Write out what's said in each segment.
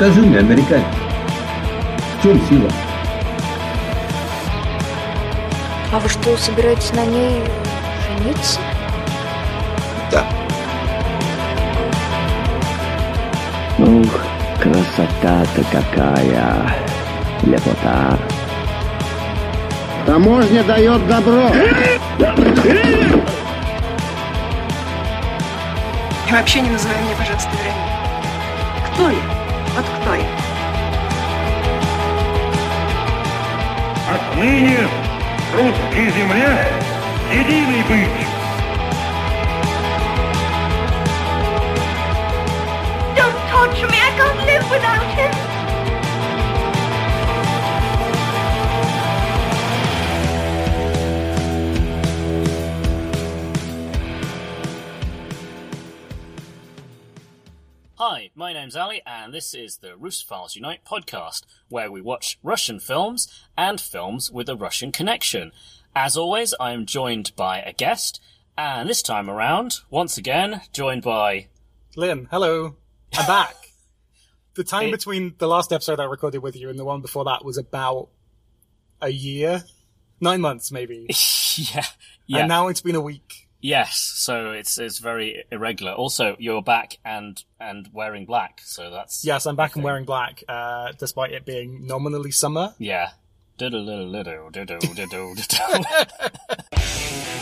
скажи мне, американец, в чем сила? А вы что, собираетесь на ней жениться? Да. Ух, красота-то какая! Лепота! Таможня дает добро. И вообще не называй меня, пожалуйста, Вероникой. Кто я? Вот кто я? Отныне русская земля единый быть. Don't torture me. I can't live without him. Hi, my name's Ali, and this is the Russophiles Unite podcast, where we watch Russian films and films with a Russian connection. As always, I am joined by a guest, and this time around, once again, joined by. Lynn, hello. I'm back. the time Hey. between the last episode I recorded with you and the one before that was about a year? Nine months, maybe. yeah, yeah. And now it's been a week. Yes, so it's it's very irregular. Also, you're back and and wearing black, so that's Yes, I'm back and wearing black, uh, despite it being nominally summer. yeah. Diddle-diddle-diddle, diddle-diddle, diddle.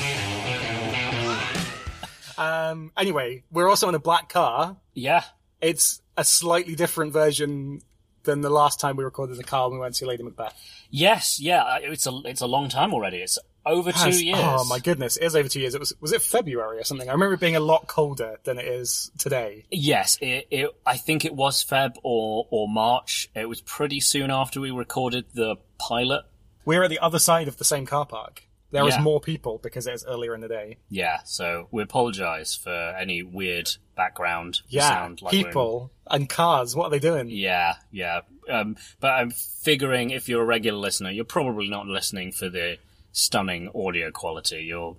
Um, anyway, we're also in a black car. yeah, It's a slightly different version than the last time we recorded the car when we went to see Lady Macbeth. yes, yeah. It's a it's a long time already. It's over two years. Oh my goodness, it is over two years. It was was it February or something? I remember it being a lot colder than it is today. Yes, it, it, I think it was Feb or, or March. It was pretty soon after we recorded the pilot. We're at the other side of the same car park. There is Yeah. more people because it's earlier in the day. Yeah, so we apologise for any weird background Yeah, sound. Like we're in- people and cars. What are they doing? yeah, yeah. Um, but I'm figuring if you're a regular listener, you're probably not listening for the stunning audio quality. You're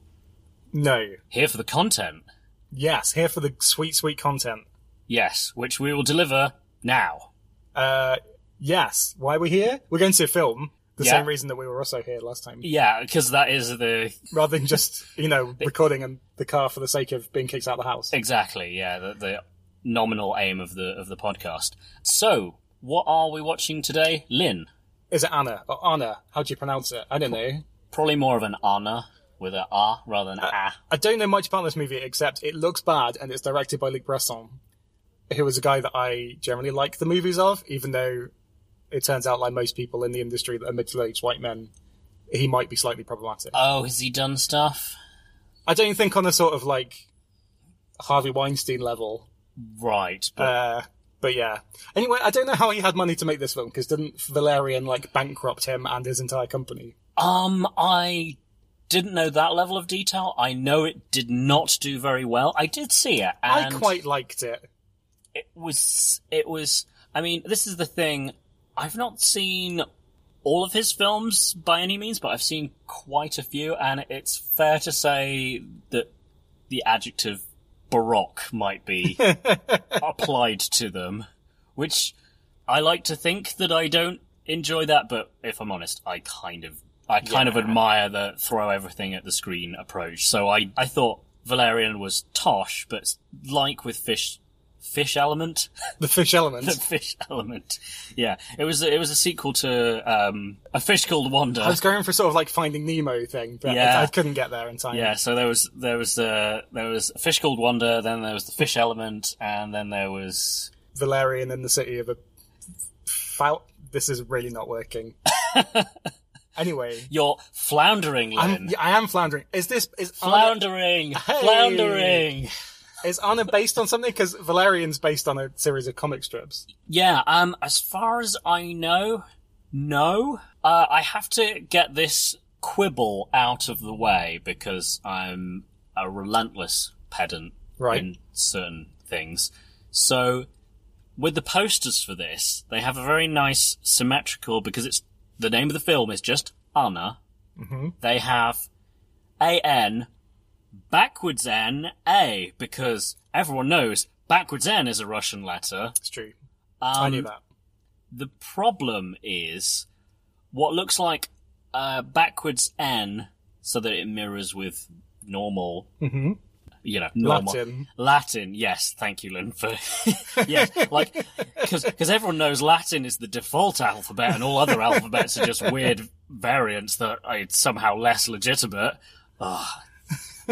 No. here for the content. Yes, here for the sweet, sweet content. Yes, which we will deliver now. Uh, yes. Why are we here? We're going to film. The Yeah. same reason that we were also here last time. Yeah, because that is the Rather than just, you know, recording in the car for the sake of being kicked out of the house. Exactly, yeah, the, the nominal aim of the of the podcast. So, what are we watching today, Lynn? Is it Anna? Or Anna? How do you pronounce it? I don't know. Probably more of an Anna with an R rather than a A. I don't know much about this movie except it looks bad and it's directed by Luc Besson, who is a guy that I generally like the movies of, even though it turns out, like most people in the industry that are middle-aged white men, he might be slightly problematic. Oh, has he done stuff? I don't think on a sort of like Harvey Weinstein level, Right, but uh, but yeah. Anyway, I don't know how he had money to make this film because didn't Valerian like bankrupt him and his entire company? Um, I didn't know that level of detail. I know it did not do very well. I did see it, and I quite liked it. it was it was i mean this is the thing i've not seen all of his films by any means but i've seen quite a few and it's fair to say that the adjective baroque might be applied to them which i like to think that i don't enjoy that but if i'm honest i kind of i kind of admire the throw everything at the screen approach so i i thought valerian was tosh but like with fish fish element The fish element. the fish element. Yeah, it was it was a sequel to um, a fish called Wanda. I was going for sort of like Finding Nemo thing, but Yeah. I, I couldn't get there in time. yeah, so there was there was uh, there was a fish called Wanda, then there was the fish element, and then there was Valerian in the city of a foul. This is really not working. anyway, you're floundering, Lynn. I'm, I am floundering. Is this is Anna, floundering, Hey! floundering. is Anna based on something? Because Valerian's based on a series of comic strips. Yeah, um, as far as I know, no. Uh, I have to get this quibble out of the way because I'm a relentless pedant Right. in certain things. So, with the posters for this, they have a very nice symmetrical because it's the name of the film is just Anna. Mhm. They have A N backwards N A because everyone knows backwards N is a Russian letter. It's true. Um, I knew that. The problem is what looks like uh, backwards N so that it mirrors with normal, hmm you know, normal. Latin. Latin, yes, thank you, Lynn, for, yes, like, because everyone knows Latin is the default alphabet and all other alphabets are just weird variants that are somehow less legitimate.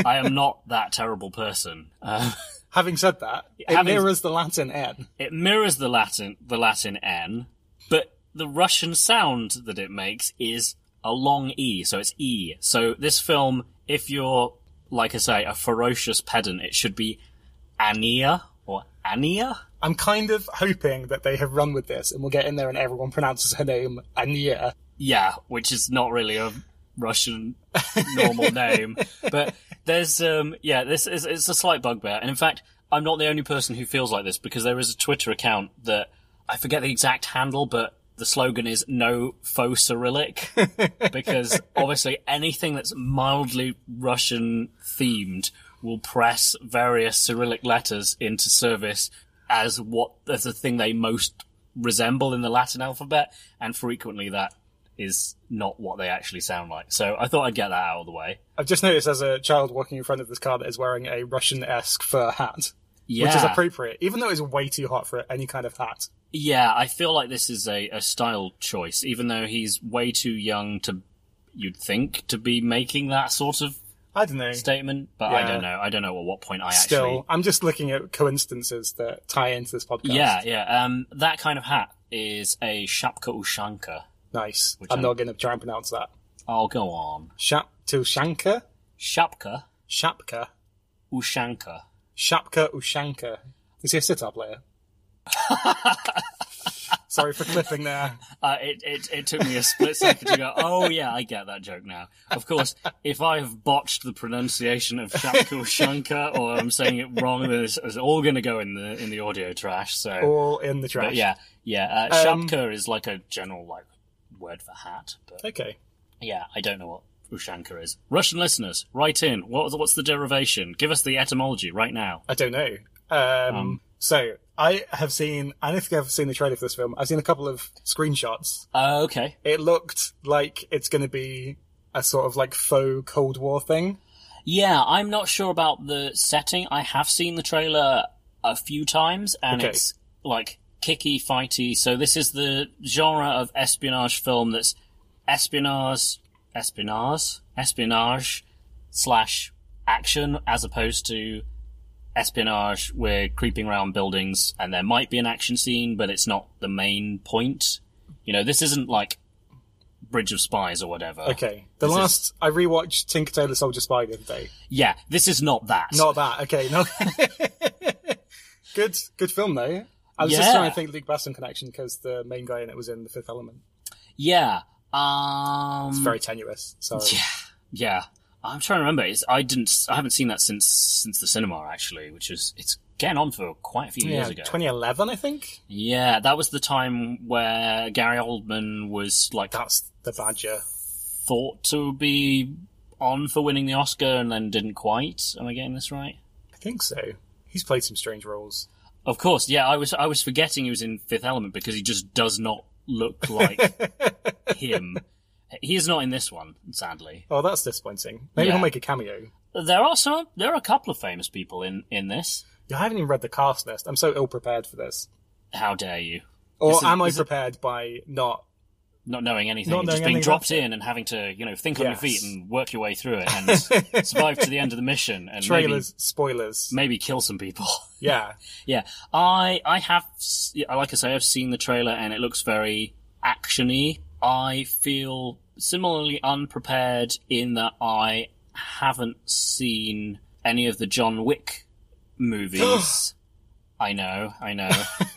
I am not that terrible person. Uh, Having said that, it Having- mirrors the Latin N. it mirrors the Latin, the Latin N, but the Russian sound that it makes is a long E, so it's E. So this film, if you're, like I say, a ferocious pedant, it should be Ania or Ania. I'm kind of hoping that they have run with this and we'll get in there and everyone pronounces her name Ania. Yeah, which is not really a Russian normal name, but there's um yeah, this is it's a slight bugbear, and in fact, I'm not the only person who feels like this because there is a Twitter account that I forget the exact handle, but the slogan is "No faux Cyrillic," because obviously anything that's mildly Russian themed will press various Cyrillic letters into service as what as the thing they most resemble in the Latin alphabet, and frequently that is not what they actually sound like. So I thought I'd get that out of the way. I've just noticed as a child walking in front of this car that is wearing a Russian-esque fur hat, Yeah, which is appropriate, even though it's way too hot for any kind of hat. Yeah. I feel like this is a, a style choice, even though he's way too young to, you'd think, to be making that sort of I don't know. statement. But I don't know. I don't know at what point I Still, actually. I'm just looking at coincidences that tie into this podcast. Yeah, yeah. Um, that kind of hat is a shapka ushanka. Nice. I'm I'm- not going to try and pronounce that. Oh, go on. Shap Shanka? Shapka Shapka. ushanka. Shapka Ushanka. Is he a sitar player? Sorry for clipping there. Uh, it, it, it took me a split second to go, oh yeah, I get that joke now. Of course, if I have botched the pronunciation of Shapka Shanka or I'm saying it wrong, then it's, it's all going to go in the in the audio trash. So, All in the trash. but yeah, yeah. Uh, Um, Shapka is like a general like word for hat, but Okay. yeah, I don't know what Ushanka is. Russian listeners, write in. What, what's the derivation? Give us the etymology right now. I don't know. Um, Um, so I have seen. I don't think I've seen the trailer for this film. I've seen a couple of screenshots. Uh, okay. It looked like it's going to be a sort of like faux Cold War thing. Yeah, I'm not sure about the setting. I have seen the trailer a few times, and Okay. it's like kicky, fighty. So this is the genre of espionage film that's espionage, espionage, espionage slash action, as opposed to espionage. We're creeping around buildings, and there might be an action scene, but it's not the main point. You know, this isn't like Bridge of Spies or whatever. Okay. The This is- last I rewatched Tinker Tailor Soldier Spy the other day. Yeah, this is not that. Not that. Okay. No. good. Good film though. I was just trying to think Luc Besson connection because the main guy in it was in The Fifth Element. Yeah. Um. It's very tenuous. Sorry. Yeah. Yeah. I'm trying to remember. It's, I didn't. I haven't seen that since since the cinema actually, which is it's getting on for quite a few Yeah, years ago. 2011, I think. Yeah, that was the time where Gary Oldman was like That's the Badger. thought to be on for winning the Oscar and then didn't quite. Am I getting this right? I think so. He's played some strange roles. Of course, yeah. I was I was forgetting he was in Fifth Element because he just does not look like him. He is not in this one, sadly. Oh, that's disappointing. Maybe Yeah. he'll make a cameo. There are some. There are a couple of famous people in in this. Yeah, I haven't even read the cast list. I'm so ill prepared for this. How dare you? Or Is it- am I is it- prepared by not? Not knowing anything, Not knowing just being anything dropped in and having to, you know, think on your feet and work your way through it and survive to the end of the mission and Trailers, spoilers. maybe maybe kill some people. Yeah. yeah, I I have, like I say, I've seen the trailer and it looks very actiony. I feel similarly unprepared in that I haven't seen any of the John Wick movies. I know, I know.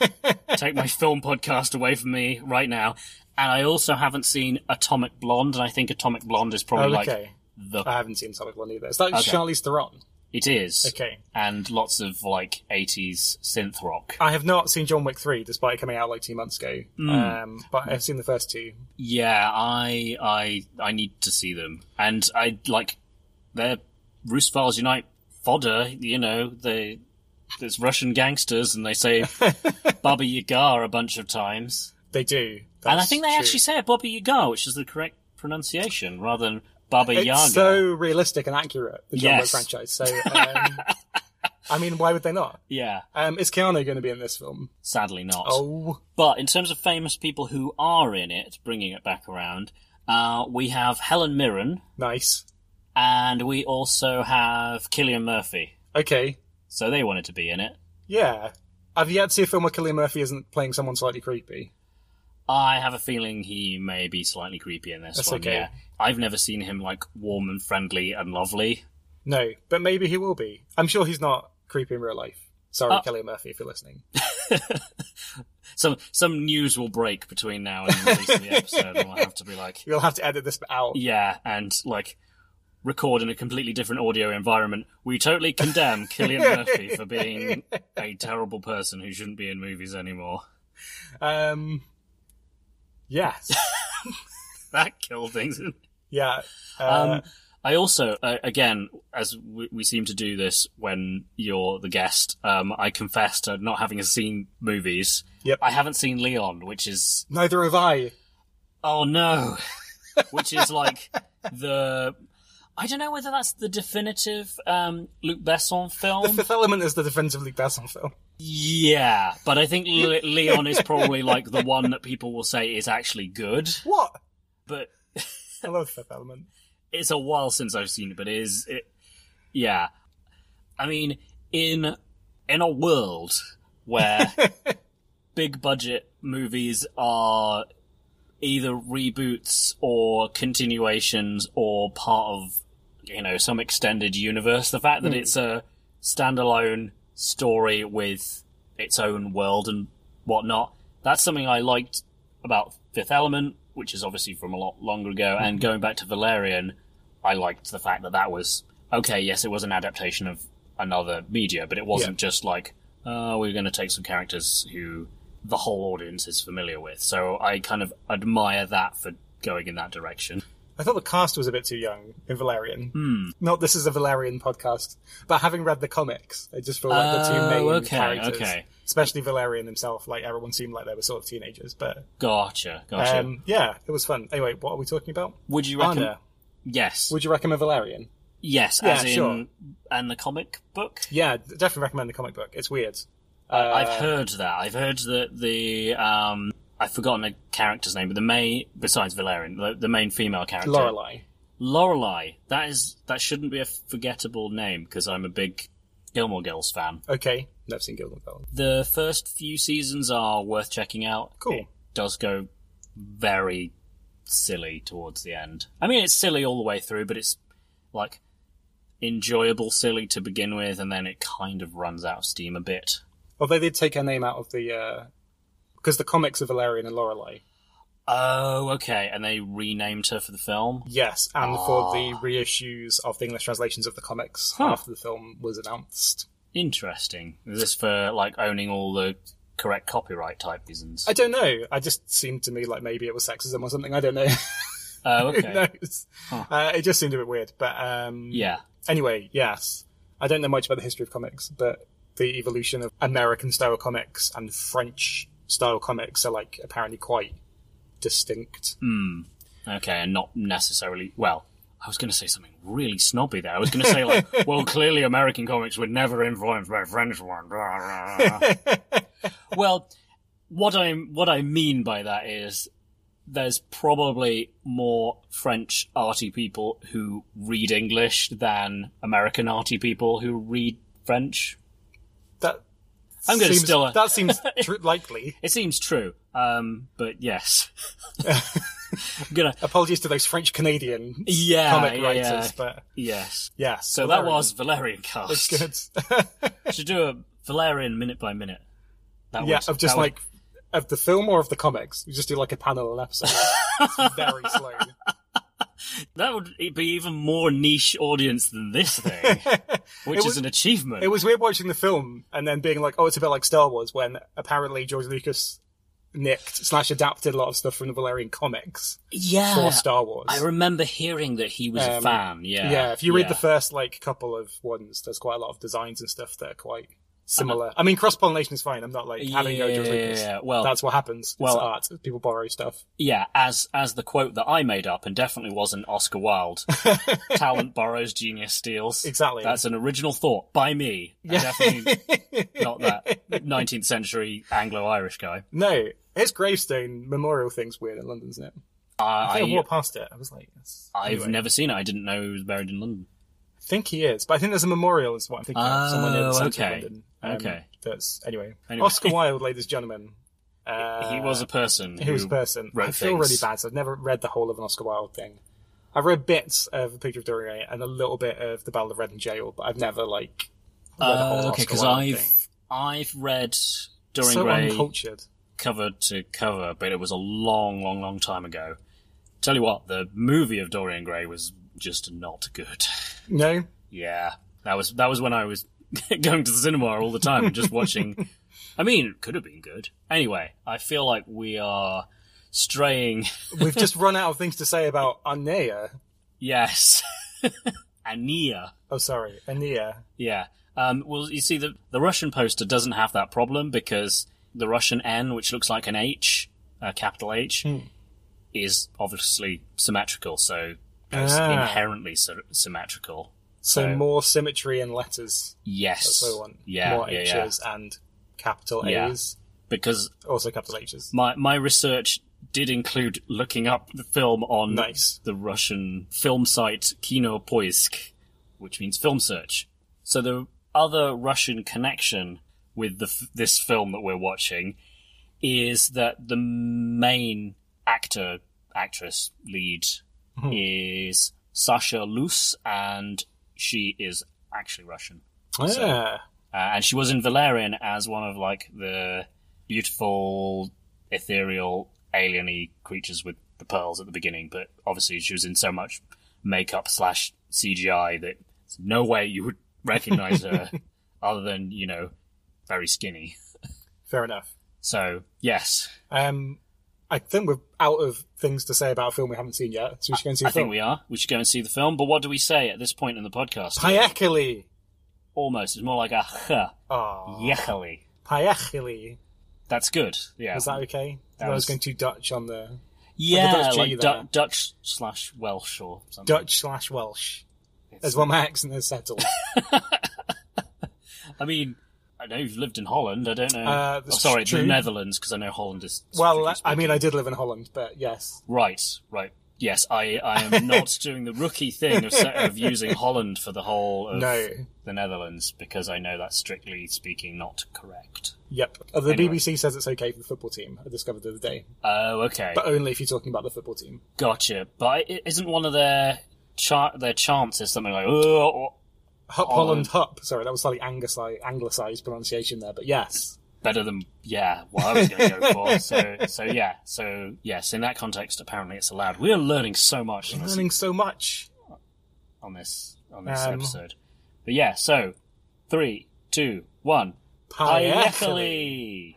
Take my film podcast away from me right now. And I also haven't seen Atomic Blonde, and I think Atomic Blonde is Oh, probably like the I haven't seen Atomic Blonde either. It's like Okay. Charlize Theron? It is. Okay. And lots of like 80s synth rock. I have not seen John Wick 3, despite it coming out like two months ago. Hmm. Um, but I've seen the first two. Yeah, I I I need to see them. And I like they're Russophiles Unite fodder. You know, they there's Russian gangsters, and they say Baba Yaga a bunch of times, They do. and I think they true. actually say Baba Yaga, which is the correct pronunciation, rather than Baba It's Yaga. so realistic and accurate, the John Wick franchise. So, um, I mean, why would they not? Yeah, Um, is Keanu going to be in this film? sadly not. Oh, But in terms of famous people who are in it, bringing it back around, uh, we have Helen Mirren, nice. and we also have Cillian Murphy. Okay. So they wanted to be in it. Yeah. I've yet to see a film where Cillian Murphy isn't playing someone slightly creepy. I have a feeling he may be slightly creepy in this That's one. okay. Yeah, I've never seen him like warm and friendly and lovely. No, but maybe he will be. I'm sure he's not creepy in real life. Sorry, Oh. Cillian Murphy, if you're listening. Some some news will break between now and the release of the episode, and we'll have to be like, You'll have to edit this out. yeah, and like record in a completely different audio environment. We totally condemn Cillian Murphy for being a terrible person who shouldn't be in movies anymore. Um, yes. That killed things. yeah. Uh, Um, I also, uh, again, as we, we seem to do this when you're the guest, um, I confess to not having seen movies. Yep. I haven't seen Leon, which is neither have I. oh no, which is like the. I don't know whether that's the definitive um, Luc Besson film. The Fifth Element is the definitively Besson film. yeah, but I think Le- Leon is probably like the one that people will say is actually good. What? But I love the Fifth Element. it's a while since I've seen it, but it is it, yeah. I mean, in in a world where big budget movies are either reboots or continuations or part of you know some extended universe, the fact that hmm. it's a standalone story with its own world and whatnot, that's something I liked about Fifth Element, which is obviously from a lot longer ago, and hmm. going back to Valerian, I liked the fact that that was okay. Yes, it was an adaptation of another media, but it wasn't just like, oh, we're going to take some characters who the whole audience is familiar with. So I kind of admire that for going in that direction. I thought the cast was a bit too young in Valerian. Hmm. Not this is a Valerian podcast, but having read the comics, I just feel like the two main okay, characters, okay. especially Valerian himself, like everyone seemed like they were sort of teenagers. But Gotcha, gotcha. um, yeah, it was fun. Anyway, what are we talking about? Would you recommend? Anna, Yes, would you recommend Valerian? yes, Yeah, as in sure. and the comic book. Yeah, definitely recommend the comic book. It's weird. I- I've Uh, heard that. I've heard that the um, I've forgotten the character's name, but the main besides Valerian, the, the main female character, Lorelai. Lorelai. That is that shouldn't be a forgettable name because I'm a big Gilmore Girls fan. Okay, never seen Gilmore Girls. The first few seasons are worth checking out. Cool. It does go very silly towards the end. I mean, it's silly all the way through, but it's like enjoyable silly to begin with, and then it kind of runs out of steam a bit. Although they did take her name out of the uh, because the comics are Valerian and Laureline. Oh, okay. And they renamed her for the film. Yes, and for the reissues of the English translations of the comics Huh. after the film was announced. Interesting. Is this for like owning all the correct copyright type reasons? I don't know. I just seemed to me like maybe it was sexism or something. I don't know. Oh, Who okay. knows? Uh, it just seemed a bit weird. But um, Yeah. Anyway, yes. I don't know much about the history of comics, but the evolution of American style comics and French style comics are like apparently quite distinct. Hmm. Okay, and not necessarily. Well, I was going to say something really snobby there. I was going to say like, well, clearly American comics were never influenced by French one. Well, what I what I mean by that is there's probably more French arty people who read English than American arty people who read French. That I'm gonna seems, still- that seems tr- likely. It seems true, um, but yes, I'm gonna Apologies to those French Canadian Yeah, comic yeah, writers, yeah. but yes. yes. So that was Valerian cast. It's good. Should do a Valerian minute by minute. That yeah, would- of just that would- like of the film or of the comics. You just do like a panel an episode. it's very slow. that would be even more niche audience than this thing, which It is was- an achievement. It was weird watching the film and then being like, oh, it's a bit like Star Wars when apparently George Lucas nicked slash adapted a lot of stuff from the Valerian comics Yeah. for Star Wars. I remember hearing that he was a Um, fan. Yeah. Yeah, if you read Yeah. the first like couple of ones, there's quite a lot of designs and stuff that are quite similar. I mean, cross pollination is fine. I'm not like having no George Lucas. Yeah, well- that's what happens. well- it's art. People borrow stuff. Yeah, as as the quote that I made up and definitely wasn't Oscar Wilde. Talent borrows, genius steals. Exactly. That's an original thought by me. and Definitely not that 19th century Anglo-Irish guy. No, his gravestone memorial thing's weird in London, isn't it? I think I, I, walked past it. I was like, that's- I've never seen it. I didn't know he was buried in London. Think he is, but I think there's a memorial. Is what I'm thinking of. Somewhere near the Oh, centre okay. of London. Um, Okay. That's anyway. Anyway. Oscar Wilde, ladies and gentlemen. Uh, he was a person. He was a person. I feel things. really bad. So I've never read the whole of an Oscar Wilde thing. I've read bits of The Picture of Dorian Gray and a little bit of The Ballad of Reading Gaol, but I've never like read the whole Uh, okay, Oscar because I've thing. I've read Dorian so Gray uncultured. cover to cover, but it was a long, long, long time ago. Tell you what, the movie of Dorian Gray was just not good. No, Yeah, that was that was when I was going to the cinema all the time and just watching. I mean, it could have been good. Anyway, I feel like we are straying. we've just run out of things to say about Anea. Yes, Ania. Oh, sorry, Anea. Yeah. Um, well, you see, the the Russian poster doesn't have that problem because the Russian N, which looks like an H, a capital H, Hmm. is obviously symmetrical. So Ah. inherently sy- symmetrical. So, So- more symmetry in letters. Yes. That's what I want. Yeah. more yeah, yeah. H's and capital Yeah. A's, Because also capital H's. my my research did include looking up the film on Nice. the Russian film site Kinopoisk, which means film search. So the other Russian connection with the, this film that we're watching is that the main actor, actress, lead Hmm. is Sasha Luss, and she is actually Russian. So- Ah, Uh, and she was in Valerian as one of like the beautiful, ethereal, alieny creatures with the pearls at the beginning. But obviously, she was in so much makeup slash CGI that there's no way you would recognize her other than you know very skinny. fair enough. So yes, Um, I think we're out of things to say about a film we haven't seen yet, so we should go and see I the film. think we are. We should go and see the film. But what do we say at this point in the podcast? Paekali. Almost. It's more like a a h. Oh, Yecheli. Paekali. That's good. Yeah. Was that okay? That I was was- going too Dutch on the yeah, Dutch like. Du- Dutch slash Welsh or something. Dutch slash Welsh. As well, my accent has settled. I mean, I know you've lived in Holland. I don't know. Uh, oh, sorry, true. the Netherlands, because I know Holland is. well, I mean, I did live in Holland, but yes. Right, right. Yes, I, I am not doing the rookie thing of, of using Holland for the whole of No. the Netherlands because I know that's strictly speaking not correct. Yep. Uh, the Anyway. BBC says it's okay for the football team. I discovered the other day, Oh, okay, but only if you're talking about the football team. gotcha. But i- isn't one of their char- their chants is something like "Oh, Hup Holland. Holland Hup. Sorry, that was slightly anglicised, anglicised pronunciation there, but yes. better than yeah what I was going to go for. So so yeah, so yes, in that context, apparently it's allowed. We are learning so much on this Learning so much. on this on this Um, episode. But yeah, so three, two, one. Paekali. Paekali.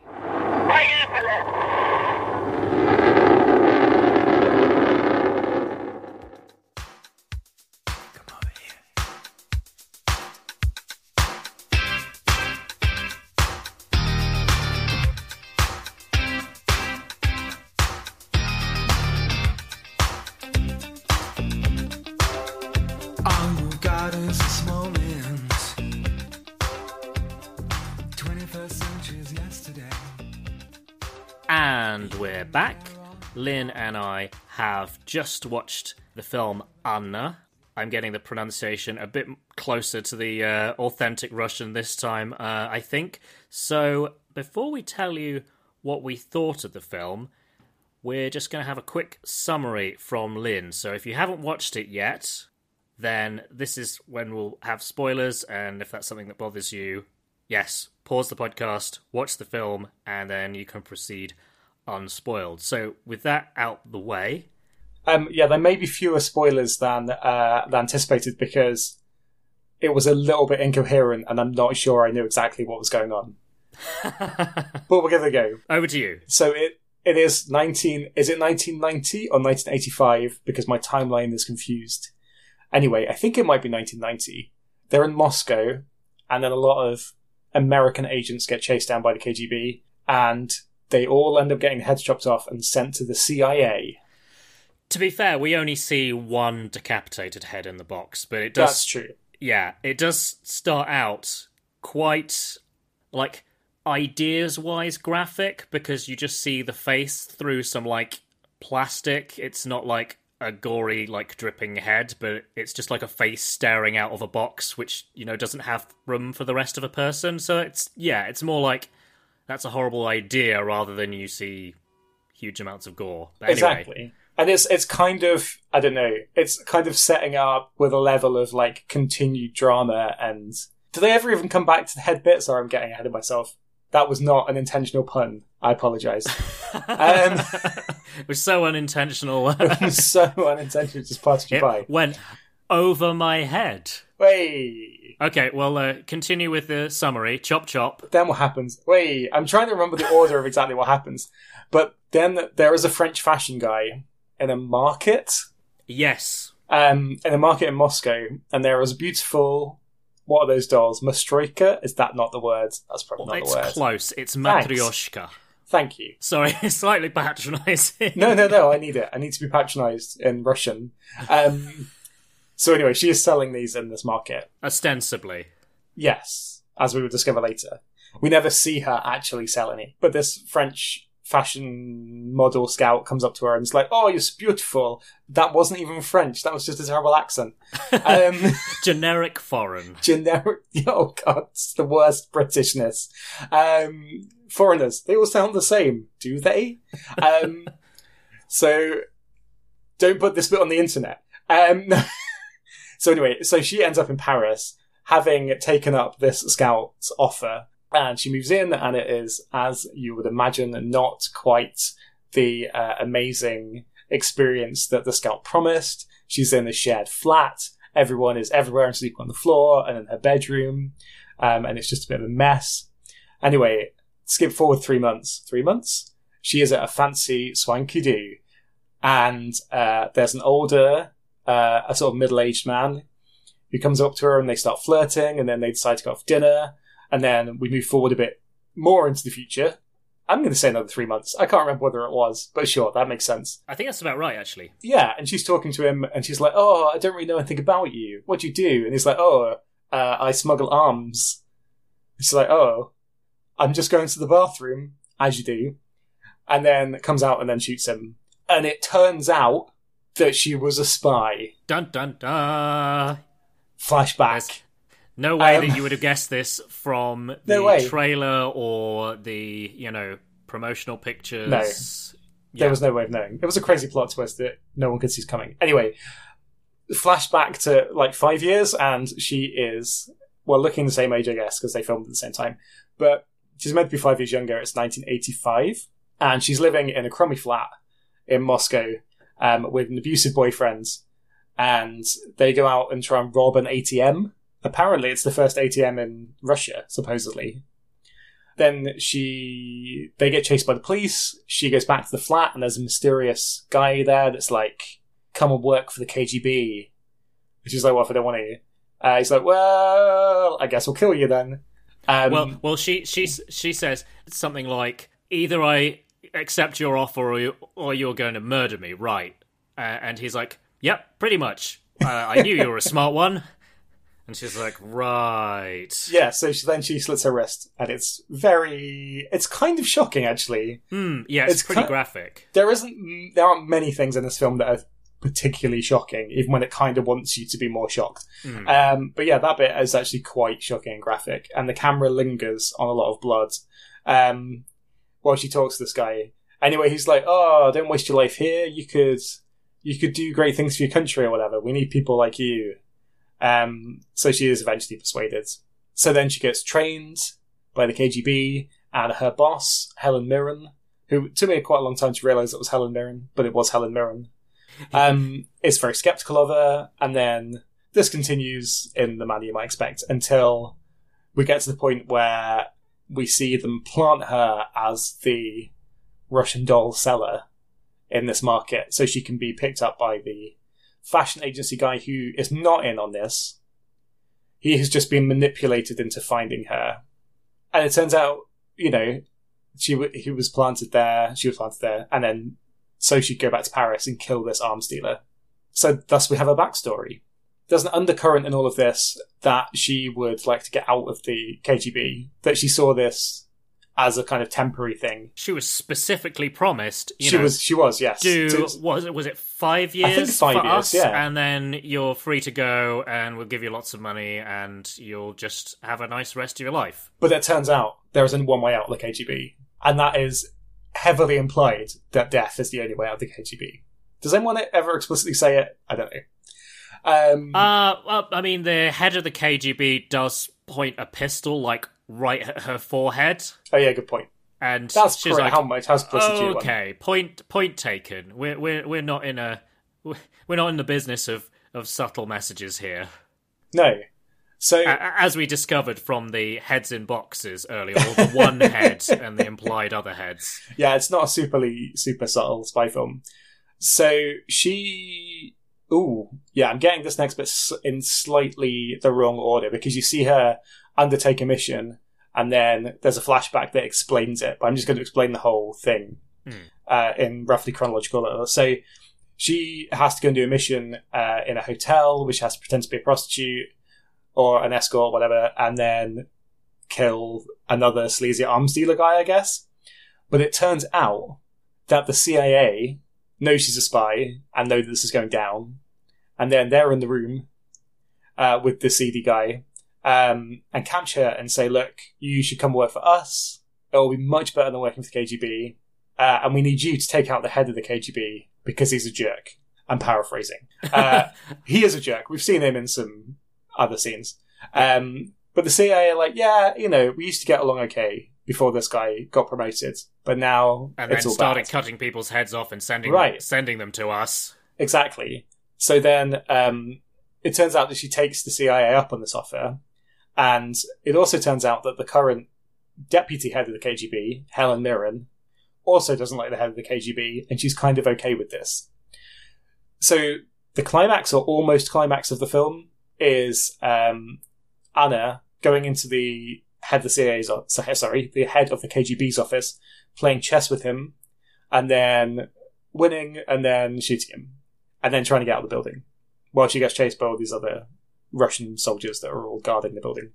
Lynn and I have just watched the film Anna. I'm getting the pronunciation a bit closer to the uh, authentic Russian this time, uh, I think. So, before we tell you what we thought of the film, we're just going to have a quick summary from Lynn. So, if you haven't watched it yet, then this is when we'll have spoilers, and if that's something that bothers you, yes, pause the podcast, watch the film, and then you can proceed unspoiled. So, with that out the way, Um, yeah, there may be fewer spoilers than uh, than anticipated because it was a little bit incoherent, and I'm not sure I knew exactly what was going on. But we'll give it a go. over to you. So it it is 19, is it 1990 or 1985? Because my timeline is confused. Anyway, I think it might be 1990. They're in Moscow, and then a lot of American agents get chased down by the KGB, and they all end up getting heads chopped off and sent to the CIA. To be fair, we only see one decapitated head in the box, but it does. That's true. Yeah, it does start out quite like ideas wise graphic because you just see the face through some like plastic. It's not like a gory like dripping head, but it's just like a face staring out of a box which, you know, doesn't have room for the rest of a person. So it's yeah, it's more like that's a horrible idea rather than you see huge amounts of gore. But anyway, Exactly. And it's it's kind of I don't know, it's kind of setting up with a level of like continued drama and do they ever even come back to the head bits or I'm getting ahead of myself. That was not an intentional pun. I apologise. um, it was so unintentional. it was so unintentional, it just passed you it by. went over my head. Wait, Okay, well, uh, continue with the summary. Chop chop. then what happens? Wait, I'm trying to remember the order of exactly what happens. But then there is a French fashion guy in a market Yes. um, in a market in Moscow, and there was a beautiful. What are those dolls? Mastroika? Is that not the word? That's probably not it's the word. It's close. It's Matryoshka. Thank you. Sorry, slightly patronising. No, no, no. I need it. I need to be patronised in Russian. Um, so anyway, she is selling these in this market. Ostensibly. Yes, as we will discover later. We never see her actually sell any. But this French fashion model scout comes up to her and is like, "Oh, you're beautiful." That wasn't even French. That was just a terrible accent. Um, Generic foreign. generic. Oh god, it's the worst Britishness. Um, foreigners, they all sound the same, do they? Um, so don't put this bit on the internet. Um, so anyway, so she ends up in Paris, having taken up this scout's offer, and she moves in, and it is, as you would imagine, not quite the uh, amazing experience that the scout promised. She's in a shared flat. Everyone is everywhere and sleeping on the floor and in her bedroom, um, and it's just a bit of a mess. Anyway, skip forward three months. Three months? She is at a fancy swanky do, and uh, there's an older, uh, a sort of middle-aged man who comes up to her, and they start flirting, and then they decide to go off dinner, and then we move forward a bit more into the future. I'm going to say another three months. I can't remember whether it was, but sure, that makes sense. I think that's about right, actually. Yeah, and she's talking to him, and she's like, "Oh, I don't really know anything about you. What do you do?" And he's like, "Oh, uh, I smuggle arms." She's like, "Oh, I'm just going to the bathroom, as you do," and then comes out and then shoots him. And it turns out that she was a spy. Dun dun dun. Flashback. No way Um, that you would have guessed this from the way. trailer or the, you know, promotional pictures. No. Yeah. There was no way of knowing. It was a crazy plot twist that no one could see coming. Anyway, flashback to like five years, and she is well looking the same age, I guess, because they filmed at the same time. But she's meant to be five years younger. It's 1985, and she's living in a crummy flat in Moscow um, with an abusive boyfriend, and they go out and try and rob an ATM. Apparently, it's the first ATM in Russia, supposedly. Then she, they get chased by the police. She goes back to the flat, and there's a mysterious guy there that's like, "Come and work for the KGB." And she's like, "Well, if I don't want to," uh, he's like, "Well, I guess we'll kill you then." Um, well, well, she she she says something like, "Either I accept your offer, or you, or you're going to murder me." Right? Uh, and he's like, "Yep, pretty much. Uh, I knew you were a smart one." And she's like, "Right." yeah. So she, then she slits her wrist, and it's very, it's kind of shocking actually. Hmm. Yeah, it's, It's pretty ki- graphic. There isn't, there aren't many things in this film that are particularly shocking, even when it kind of wants you to be more shocked. Hmm. Um, but yeah, that bit is actually quite shocking and graphic, and the camera lingers on a lot of blood um, while she talks to this guy. Anyway, he's like, "Oh, don't waste your life here. You could, you could do great things for your country or whatever. We need people like you." Um, so she is eventually persuaded. So then she gets trained by the KGB, and her boss, Helen Mirren, who took me quite a long time to realise it was Helen Mirren, but it was Helen Mirren, um, is very skeptical of her, and then this continues in the manner you might expect until we get to the point where we see them plant her as the Russian doll seller in this market so she can be picked up by the fashion agency guy who is not in on this. He has just been manipulated into finding her. And it turns out, you know, she w- he was planted there, she was planted there, and then so she'd go back to Paris and kill this arms dealer. So thus we have a backstory. There's an undercurrent in all of this that she would like to get out of the KGB, that she saw this as a kind of temporary thing. She was specifically promised. You she know, was, she was, yes. do To- was it was it five years I think five for years, us, yeah. and then you're free to go, and we'll give you lots of money, and you'll just have a nice rest of your life. But it turns out there is only one way out of the KGB, and that is heavily implied that death is the only way out of the KGB. Does anyone ever explicitly say it? I don't know. Um, Uh, well, I mean, the head of the KGB does point a pistol like right at her forehead, oh yeah, good point. and That's she's like, How much? has explicit do you want? "Okay, point point taken. We're we're we're not in a we're not in the business of of subtle messages here." No. So a- As we discovered from the heads in boxes earlier, or the one head and the implied other heads. yeah, it's not a superly super subtle spy film. So she, ooh, yeah, I'm getting this next bit in slightly the wrong order because you see her undertake a mission, and then there's a flashback that explains it. But I'm just going to explain the whole thing Hmm. uh, in roughly chronological order. So she has to go and do a mission uh, in a hotel, which has to pretend to be a prostitute or an escort, whatever, and then kill another sleazy arms dealer guy, I guess. But it turns out that the CIA know she's a spy and know that this is going down, and then they're in the room uh, with the seedy guy um, and catch her and say, "Look, you should come work for us. It will be much better than working for the KGB, uh, and we need you to take out the head of the KGB because he's a jerk." I'm paraphrasing. Uh, he is a jerk. We've seen him in some other scenes. Um, but the CIA are like, yeah, you know, we used to get along okay before this guy got promoted, but now and then started bad. cutting people's heads off and sending Right. sending them to us. Exactly. So then um, it turns out that she takes the CIA up on this offer, and it also turns out that the current deputy head of the KGB, Helen Mirren, also doesn't like the head of the KGB, and she's kind of okay with this. So the climax or almost climax of the film is um, Anna going into the head of the CIA's sorry, the head of the KGB's office, playing chess with him, and then winning, and then shooting him, and then trying to get out of the building, while she gets chased by all these other Russian soldiers that are all guarding the building.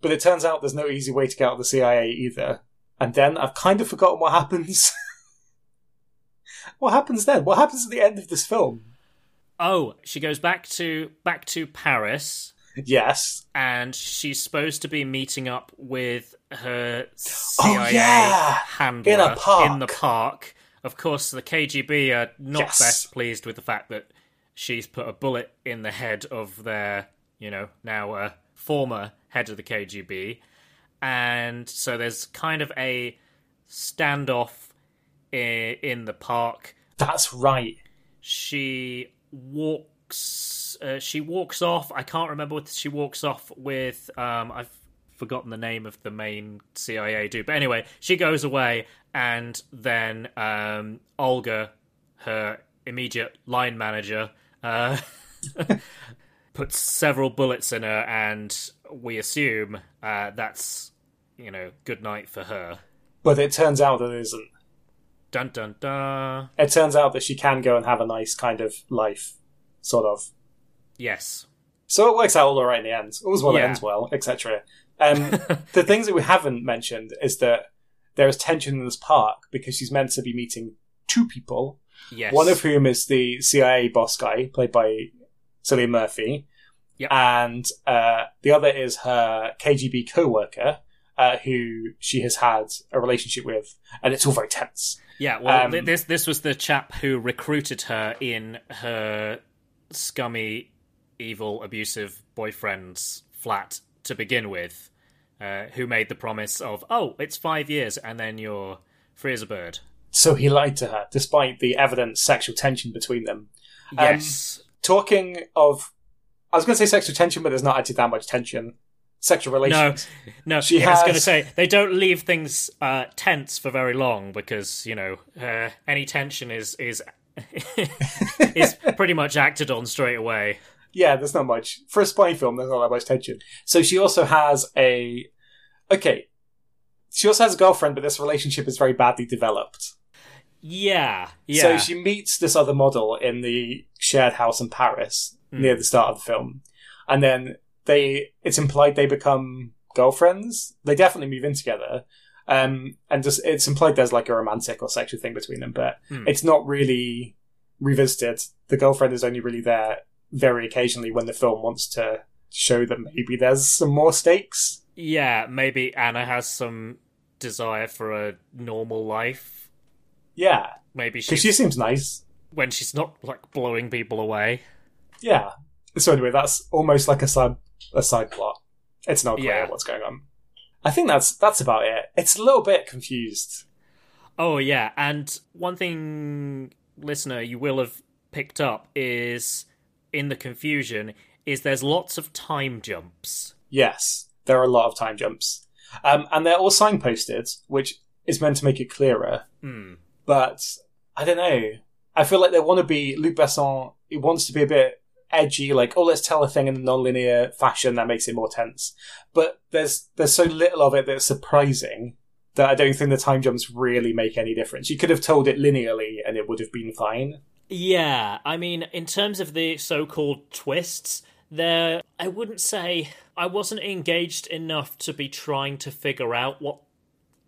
But it turns out there's no easy way to get out of the CIA either. And then I've kind of forgotten what happens. what happens then? What happens at the end of this film? Oh, she goes back to back to Paris, Yes. and she's supposed to be meeting up with her CIA Oh, yeah! handler In a park. in the park. Of course, the KGB are not Yes. best pleased with the fact that she's put a bullet in the head of their, you know, now uh, former head of the KGB, and so there's kind of a standoff in, in the park That's right. she walks uh, she walks off i can't remember what she walks off with um i've forgotten the name of the main cia dude but anyway she goes away and then um olga her immediate line manager uh puts several bullets in her and we assume uh that's you know good night for her But it turns out that it isn't. dun dun dun It turns out that she can go and have a nice kind of life, sort of. yes So it works out all right in the end. All's well Yeah. ends well, etc. Um, the things that we haven't mentioned is that there is tension in this park because she's meant to be meeting two people, yes one of whom is the CIA boss guy, played by Cillian Murphy, Yep. and uh, the other is her KGB co-worker, uh, who she has had a relationship with, and it's all very tense. Yeah, well, Um, th- this this was the chap who recruited her in her scummy, evil, abusive boyfriend's flat to begin with, uh, who made the promise of, "Oh, it's five years, and then you're free as a bird." So he lied to her, despite the evident sexual tension between them. Um, Yes, talking of, I was going to say sexual tension, but there's not actually that much tension. sexual relations. no. She I was going to say they don't leave things uh, tense for very long because you know uh, any tension is is is pretty much acted on straight away. Yeah, there's not much for a spy film. There's not that much tension. So she also has a okay. She also has a girlfriend, but this relationship is very badly developed. Yeah, yeah. So she meets this other model in the shared house in Paris Hmm. near the start of the film, and then they. It's implied they become girlfriends. They definitely move in together, um, and just it's implied there's like a romantic or sexual thing between them, but Hmm. it's not really revisited. The girlfriend is only really there very occasionally when the film wants to show that maybe there's some more stakes. yeah, maybe Anna has some desire for a normal life. Yeah, Maybe she she seems nice. when she's not like blowing people away. Yeah. So anyway, that's almost like a side a side plot. It's not clear Yeah. what's going on. I think that's that's about it. It's a little bit confused. Oh yeah, and one thing, listener, you will have picked up is in the confusion is there's lots of time jumps. Yes, there are a lot of time jumps, um, and they're all signposted, which is meant to make it clearer. Hmm. But I don't know. I feel like they want to be Luc Besson. He wants to be a bit edgy, like oh, let's tell a thing in a non-linear fashion that makes it more tense. But there's there's so little of it that's surprising that I don't think the time jumps really make any difference. You could have told it linearly, and it would have been fine. Yeah, I mean, in terms of the so-called twists, there, I wouldn't say I wasn't engaged enough to be trying to figure out what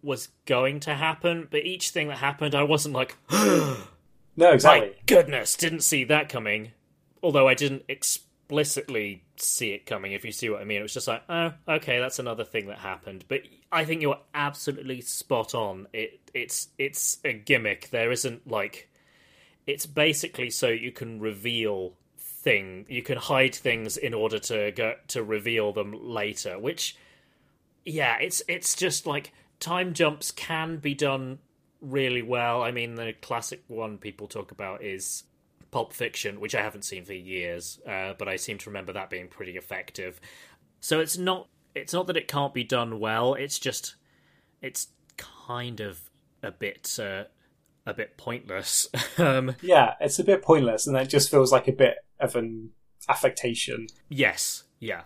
was going to happen. But each thing that happened, I wasn't like, No, exactly. My goodness, didn't see that coming. Although I didn't explicitly see it coming, if you see what I mean. It was just like, oh, okay, that's another thing that happened. But I think you're absolutely spot on. It it's it's a gimmick. There isn't like it's basically so you can reveal thing you can hide things in order to go to reveal them later, which yeah, it's it's just like time jumps can be done really well. I mean, the classic one people talk about is Pulp Fiction, which I haven't seen for years, uh, but I seem to remember that being pretty effective. So it's not it's not that it can't be done well. It's just it's kind of a bit uh, a bit pointless. um, Yeah, it's a bit pointless, and it just feels like a bit of an affectation. yes, yeah.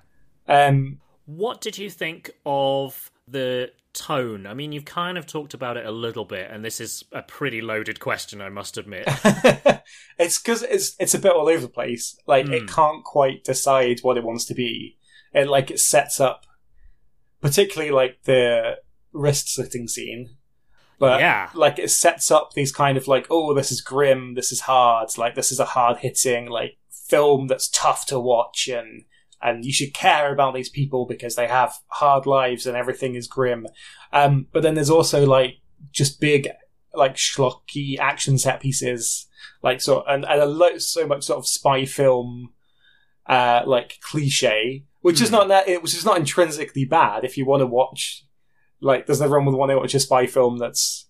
Um, What did you think of the tone? I mean, you've kind of talked about it a little bit, and this is a pretty loaded question, I must admit. it's because it's it's a bit all over the place. Like it Hmm. can't quite decide what it wants to be. It like it sets up, particularly like the wrist slitting scene. But Yeah. like it sets up these kind of like, oh, this is grim, this is hard, like this is a hard hitting like film that's tough to watch, and and you should care about these people because they have hard lives and everything is grim. Um, but then there's also like just big like schlocky action set pieces, like so, and, and a lot, so much sort of spy film, uh, like cliche, which is Hmm. not that, which is not intrinsically bad if you want to watch. Like, there's nothing wrong with wanting to watch a spy film that's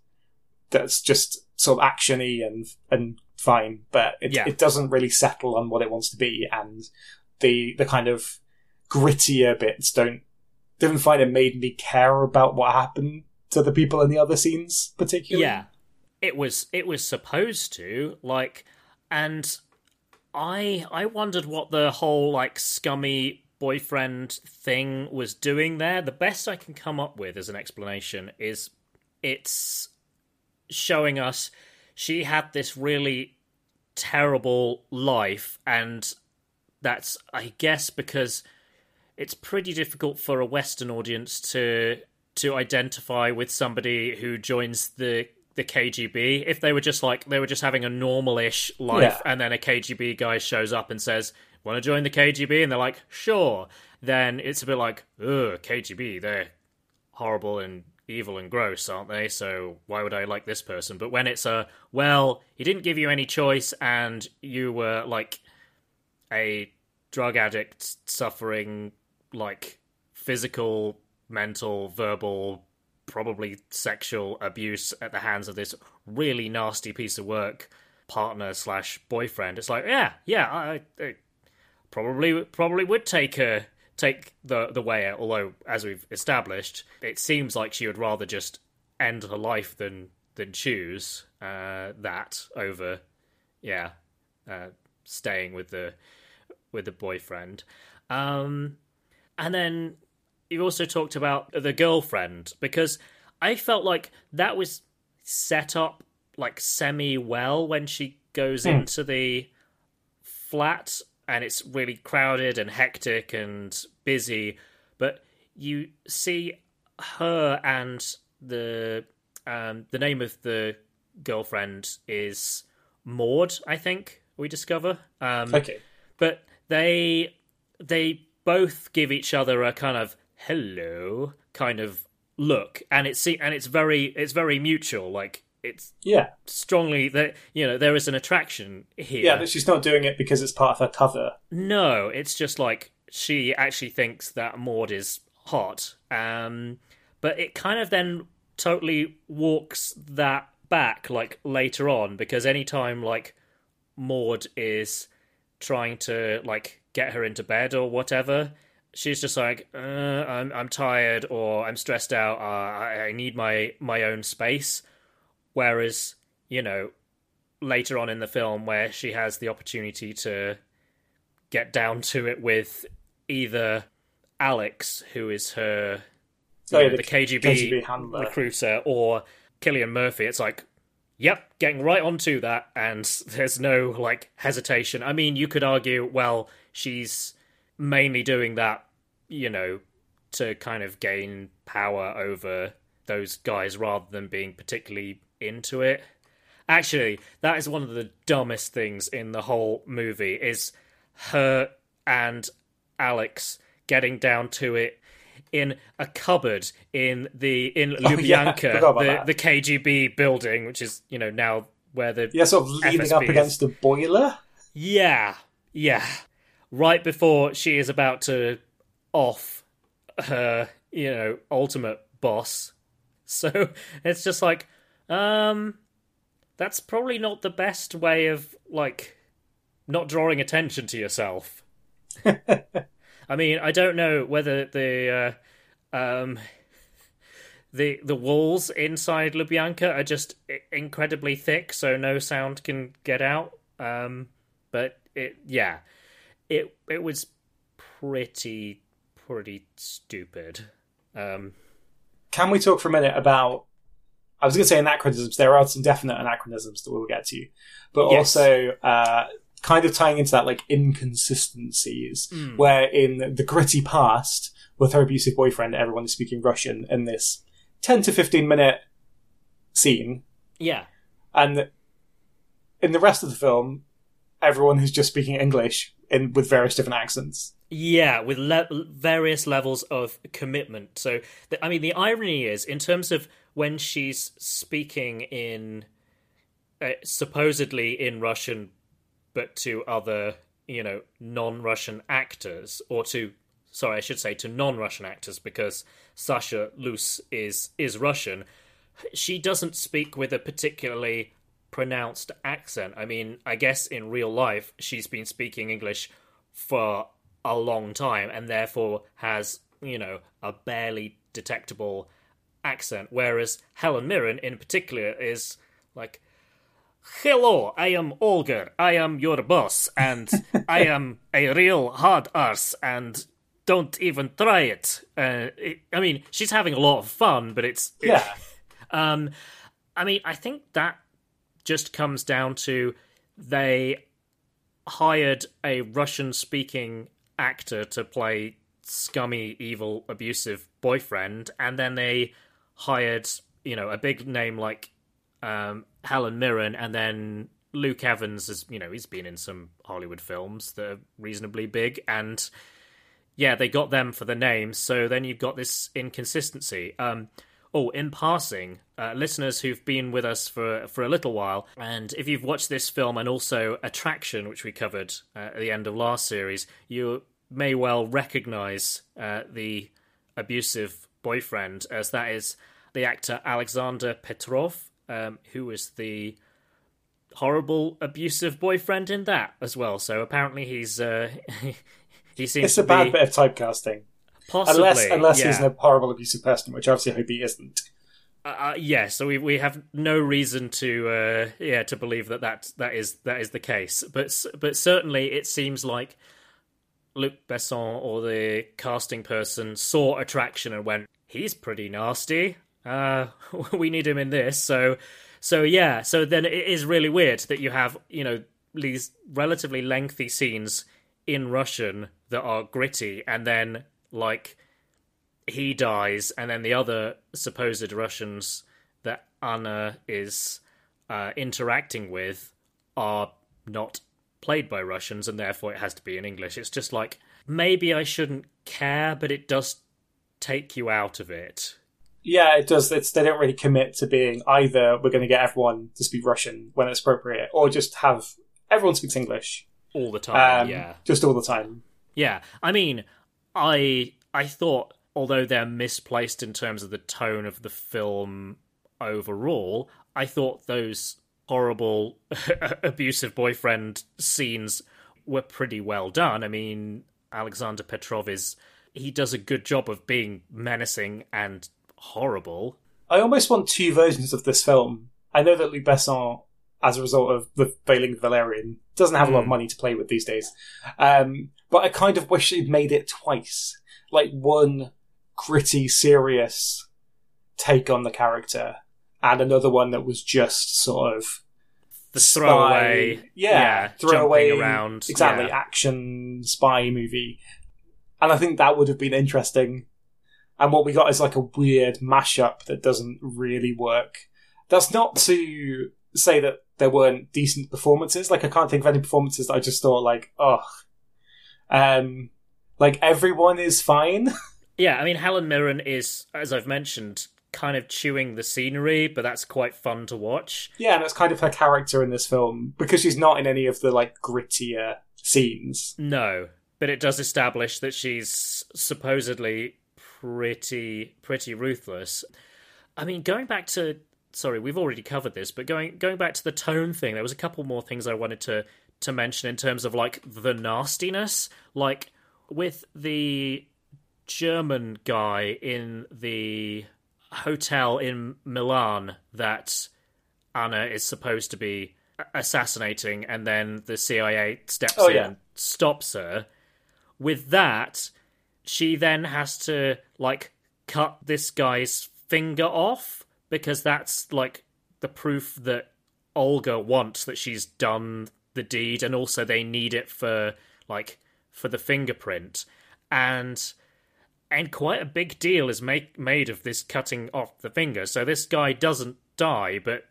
that's just sort of actiony and and fine, but it, Yeah. it doesn't really settle on what it wants to be, and the the kind of grittier bits don't didn't find it made me care about what happened to the people in the other scenes particularly. Yeah, it was it was supposed to like, and I I wondered what the whole like scummy boyfriend thing was doing there. The best I can come up with as an explanation is it's showing us she had this really terrible life and that's I guess because it's pretty difficult for a Western audience to to identify with somebody who joins the the KGB. If they were just like they were just having a normal-ish life, Yeah. and then a KGB guy shows up and says, "Want to join the KGB?" and they're like, "Sure," then it's a bit like, "Ugh, KGB, they're horrible and evil and gross, aren't they? So why would I like this person?" But when it's a well, he didn't give you any choice, and you were like a drug addict suffering like physical, mental, verbal, probably sexual abuse at the hands of this really nasty piece of work partner slash boyfriend. It's like, yeah, yeah, I, I probably probably would take a take the the way out. Although, as we've established, it seems like she would rather just end her life than than choose uh, that over, yeah, uh, staying with the with the boyfriend. Um, and then you also talked about the girlfriend because I felt like that was set up like semi well when she goes Hmm. into the flat and it's really crowded and hectic and busy but you see her and the um the name of the girlfriend is Maud I think we discover um Okay. but they they both give each other a kind of hello kind of look and it's and it's very it's very mutual like it's Yeah. strongly that you know there is an attraction here Yeah, but she's not doing it because it's part of her cover. no it's just like she actually thinks that maud is hot um but it kind of then totally walks that back like later on because anytime like maud is trying to like get her into bed or whatever she's just like uh, I'm I'm tired or I'm stressed out uh, I, I need my my own space whereas you know later on in the film where she has the opportunity to get down to it with either Alex who is her Oh, you know, the the KGB, KGB recruiter or Cillian Murphy it's like yep getting right onto that and there's no like hesitation. I mean you could argue well she's mainly doing that you know to kind of gain power over those guys rather than being particularly into it actually that is one of the dumbest things in the whole movie is her and alex getting down to it in a cupboard in the in Oh, yeah, Lubyanka, forgot the, the KGB building, which is you know now where the Yeah, sort of leaning up is. against the boiler. Yeah, yeah. Right before she is about to off her, you know, ultimate boss. So it's just like, um, that's probably not the best way of like not drawing attention to yourself. I mean, I don't know whether the uh, um the the walls inside Lubyanka are just incredibly thick, so no sound can get out. Um, but it, yeah, it it was pretty pretty stupid. Um, Can we talk for a minute about? I was going to say anachronisms. There are some definite anachronisms that we'll get to, but Yes. also uh, kind of tying into that like inconsistencies, Mm. where in the gritty past with her abusive boyfriend, everyone is speaking Russian in this ten to fifteen minute scene, yeah, and in the rest of the film, everyone is just speaking English in with various different accents. Yeah, with le- various levels of commitment. So, the, I mean, the irony is, in terms of when she's speaking in uh, supposedly in Russian, but to other, you know, non-Russian actors, or to sorry, I should say to non-Russian actors, because Sasha Luss is is Russian. She doesn't speak with a particularly pronounced accent. I mean, I guess in real life she's been speaking English for a long time and therefore has, you know, a barely detectable accent. Whereas Helen Mirren in particular is like, Hello, I am Olga. I am your boss, and I am a real hard ass, and don't even try it. Uh, it. I mean, she's having a lot of fun, but it's it- Yeah. um, I mean, I think that just comes down to they hired a Russian speaking actor to play scummy, evil, abusive boyfriend, and then they hired, you know, a big name like um, Helen Mirren, and then Luke Evans is, you know, he's been in some Hollywood films that are reasonably big, and yeah, they got them for the names. So then you've got this inconsistency. Um, oh, in passing, uh, listeners who've been with us for for a little while, and if you've watched this film and also Attraction, which we covered uh, at the end of last series, you may well recognise uh, the abusive boyfriend, as that is the actor Alexander Petrov, um, who was the horrible abusive boyfriend in that as well. So apparently he's uh, he seems It's a bad bit of typecasting. possibly unless unless yeah. he's a horrible, abusive person, which obviously I hope he isn't. Uh, yeah, so we we have no reason to uh, yeah, so we we have no reason to uh, yeah to believe that, that that is that is the case. But but certainly it seems like Luc Besson or the casting person saw attraction and went, he's pretty nasty. Uh, we need him in this. So so yeah, so then it is really weird that you have you know these relatively lengthy scenes in Russian that are gritty, and then like he dies, and then the other supposed Russians that Anna is uh, interacting with are not played by Russians, and therefore it has to be in English. It's just like maybe I shouldn't care, but it does take you out of it. Yeah, it does. It's they don't really commit to being either. We're going to get everyone to speak Russian when it's appropriate, or just have everyone speaks English all the time. um, yeah, just all the time. Yeah, I mean, I I thought although they're misplaced in terms of the tone of the film overall, I thought those horrible abusive boyfriend scenes were pretty well done. I mean, Alexander Petrov is he does a good job of being menacing and horrible. I almost want two versions of this film. I know that Luc Besson, as a result of the failing Valerian, doesn't have a lot of Mm. money to play with these days. Um, but I kind of wish he'd made it twice. Like one gritty, serious take on the character, and another one that was just sort of The spy- throwaway, yeah, jumping throwaway around, exactly yeah. action spy movie, and I think that would have been interesting. And what we got is like a weird mashup that doesn't really work. That's not to say that there weren't decent performances. Like I can't think of any performances that I just thought like, ugh. Um, like everyone is fine. Yeah, I mean, Helen Mirren is, as I've mentioned, kind of chewing the scenery, but that's quite fun to watch. yeah, and that's kind of her character in this film because she's not in any of the like grittier scenes. No, but it does establish that she's supposedly pretty pretty ruthless. I mean, going back to sorry, we've already covered this, but going going back to the tone thing, there was a couple more things I wanted to to mention in terms of like the nastiness, like with the German guy in the hotel in Milan that Anna is supposed to be assassinating, and then the CIA steps Oh, in yeah. and stops her. With that, she then has to like cut this guy's finger off because that's like the proof that Olga wants that she's done the deed, and also they need it for like for the fingerprint, and and quite a big deal is make, made of this cutting off the finger. So this guy doesn't die, but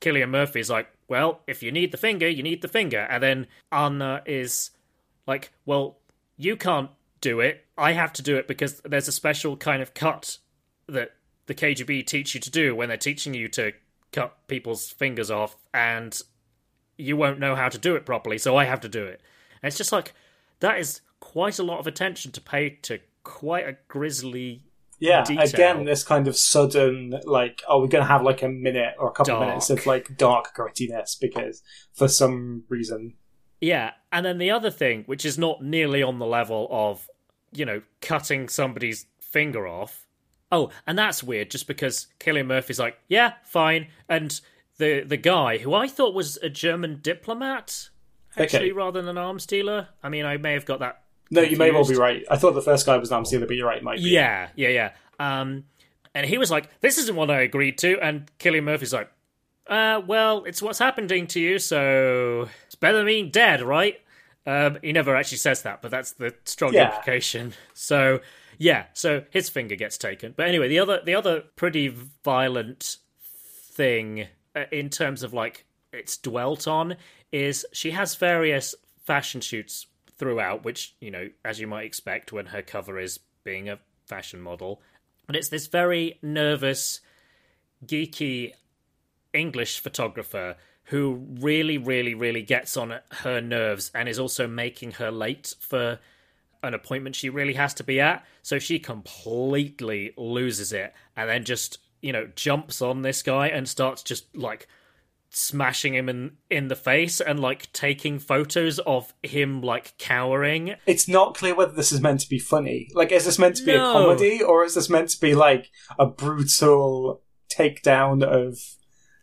Cillian Murphy's like, well, if you need the finger, you need the finger. And then Anna is like, well, you can't do it. I have to do it because there's a special kind of cut that the KGB teach you to do when they're teaching you to cut people's fingers off, and you won't know how to do it properly, so I have to do it. And it's just like, that is quite a lot of attention to pay to quite a grisly Yeah, detail. again, this kind of sudden, like, are we're going to have like a minute or a couple of Dark. minutes of like dark grittiness because for some reason. Yeah, and then the other thing, which is not nearly on the level of, you know, cutting somebody's finger off. Oh, and that's weird, just because Cillian Murphy's like, yeah, fine, and the the guy who I thought was a German diplomat, actually, Okay. rather than an arms dealer. I mean, I may have got that. No, you may well be right. I thought the first guy was an arm stealer, but you're right, be. Yeah, yeah, yeah. Um, and he was like, "This isn't what I agreed to," and Cillian Murphy's like, "Uh, well, it's what's happening to you, so than dead, right?" Um, he never actually says that, but that's the strong Yeah. implication. So, yeah, so his finger gets taken. But anyway, the other the other pretty violent thing uh, in terms of like it's dwelt on is she has various fashion shoots throughout, which you know, as you might expect, when her cover is being a fashion model, but it's this very nervous, geeky English photographer who really, really, really gets on her nerves and is also making her late for an appointment she really has to be at. So she completely loses it and then just, you know, jumps on this guy and starts just like smashing him in in the face and like taking photos of him like cowering. It's not clear whether this is meant to be funny. Like, is this meant to be No. a comedy, or is this meant to be like a brutal takedown of?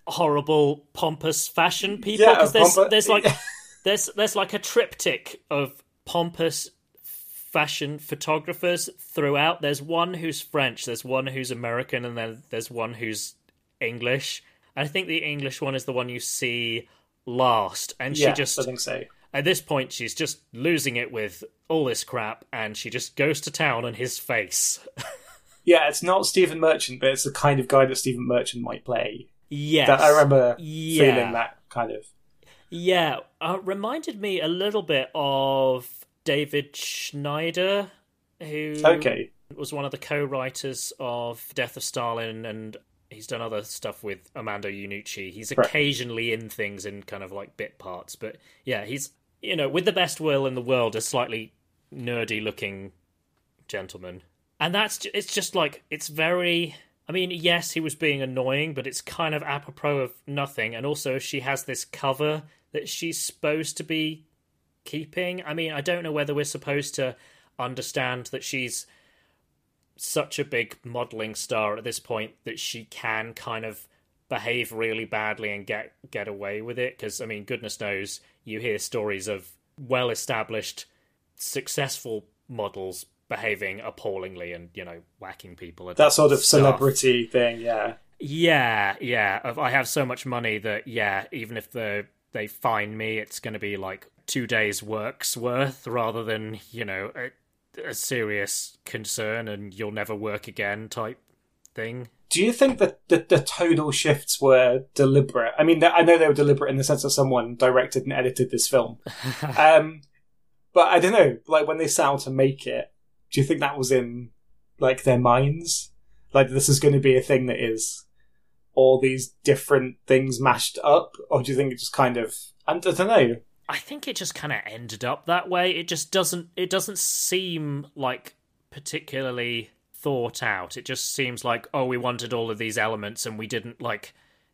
Horrible pompous fashion people Yeah, because there's pompa- there's like there's there's like a triptych of pompous fashion photographers throughout there's one who's french there's one who's american and then there's one who's english and i think the english one is the one you see last and she just I think so. at this point she's just losing it with all this crap and she just goes to town on his face Yeah, it's not Stephen Merchant, but it's the kind of guy that Stephen Merchant might play. Yes That I remember Yeah. feeling that kind of. Yeah, uh, reminded me a little bit of David Schneider, who Okay. was one of the co-writers of Death of Stalin, and he's done other stuff with Armando Iannucci. He's occasionally in things in kind of like bit parts, but yeah, he's you know with the best will in the world, a slightly nerdy-looking gentleman, and that's it's just like it's very. I mean, yes, he was being annoying, but it's kind of apropos of nothing. And also, she has this cover that she's supposed to be keeping. I mean, I don't know whether we're supposed to understand that she's such a big modeling star at this point that she can kind of behave really badly and get get away with it because I mean goodness knows you hear stories of well established successful models behaving appallingly and you know whacking people and That sort of stuff. celebrity thing, yeah. Yeah, yeah. I have so much money that yeah, even if the they fine me, it's going to be like two days' work's worth rather than you know a, a serious concern and you'll never work again type thing. Do you think that the, the tonal shifts were deliberate? I mean, I know they were deliberate in the sense that someone directed and edited this film. um, but I don't know, like when they set out to make it, do you think that was in like their minds? Like this is going to be a thing that is all these different things mashed up, or do you think it just kind of? I don't know. I think it just kind of ended up that way. It just doesn't. It doesn't seem like particularly thought out. It just seems like oh, we wanted all of these elements and we didn't like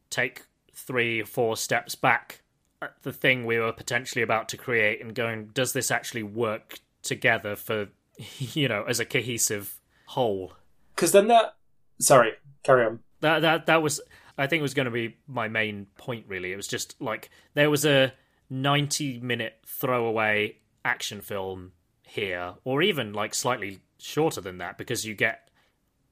take three or four steps back at the thing we were potentially about to create and going, does this actually work together for you know as a cohesive whole? Because then that. Sorry, carry on. That that that was I think was going to be my main point really. It was just like there was a 90 minute throwaway action film here or even like slightly shorter than that because you get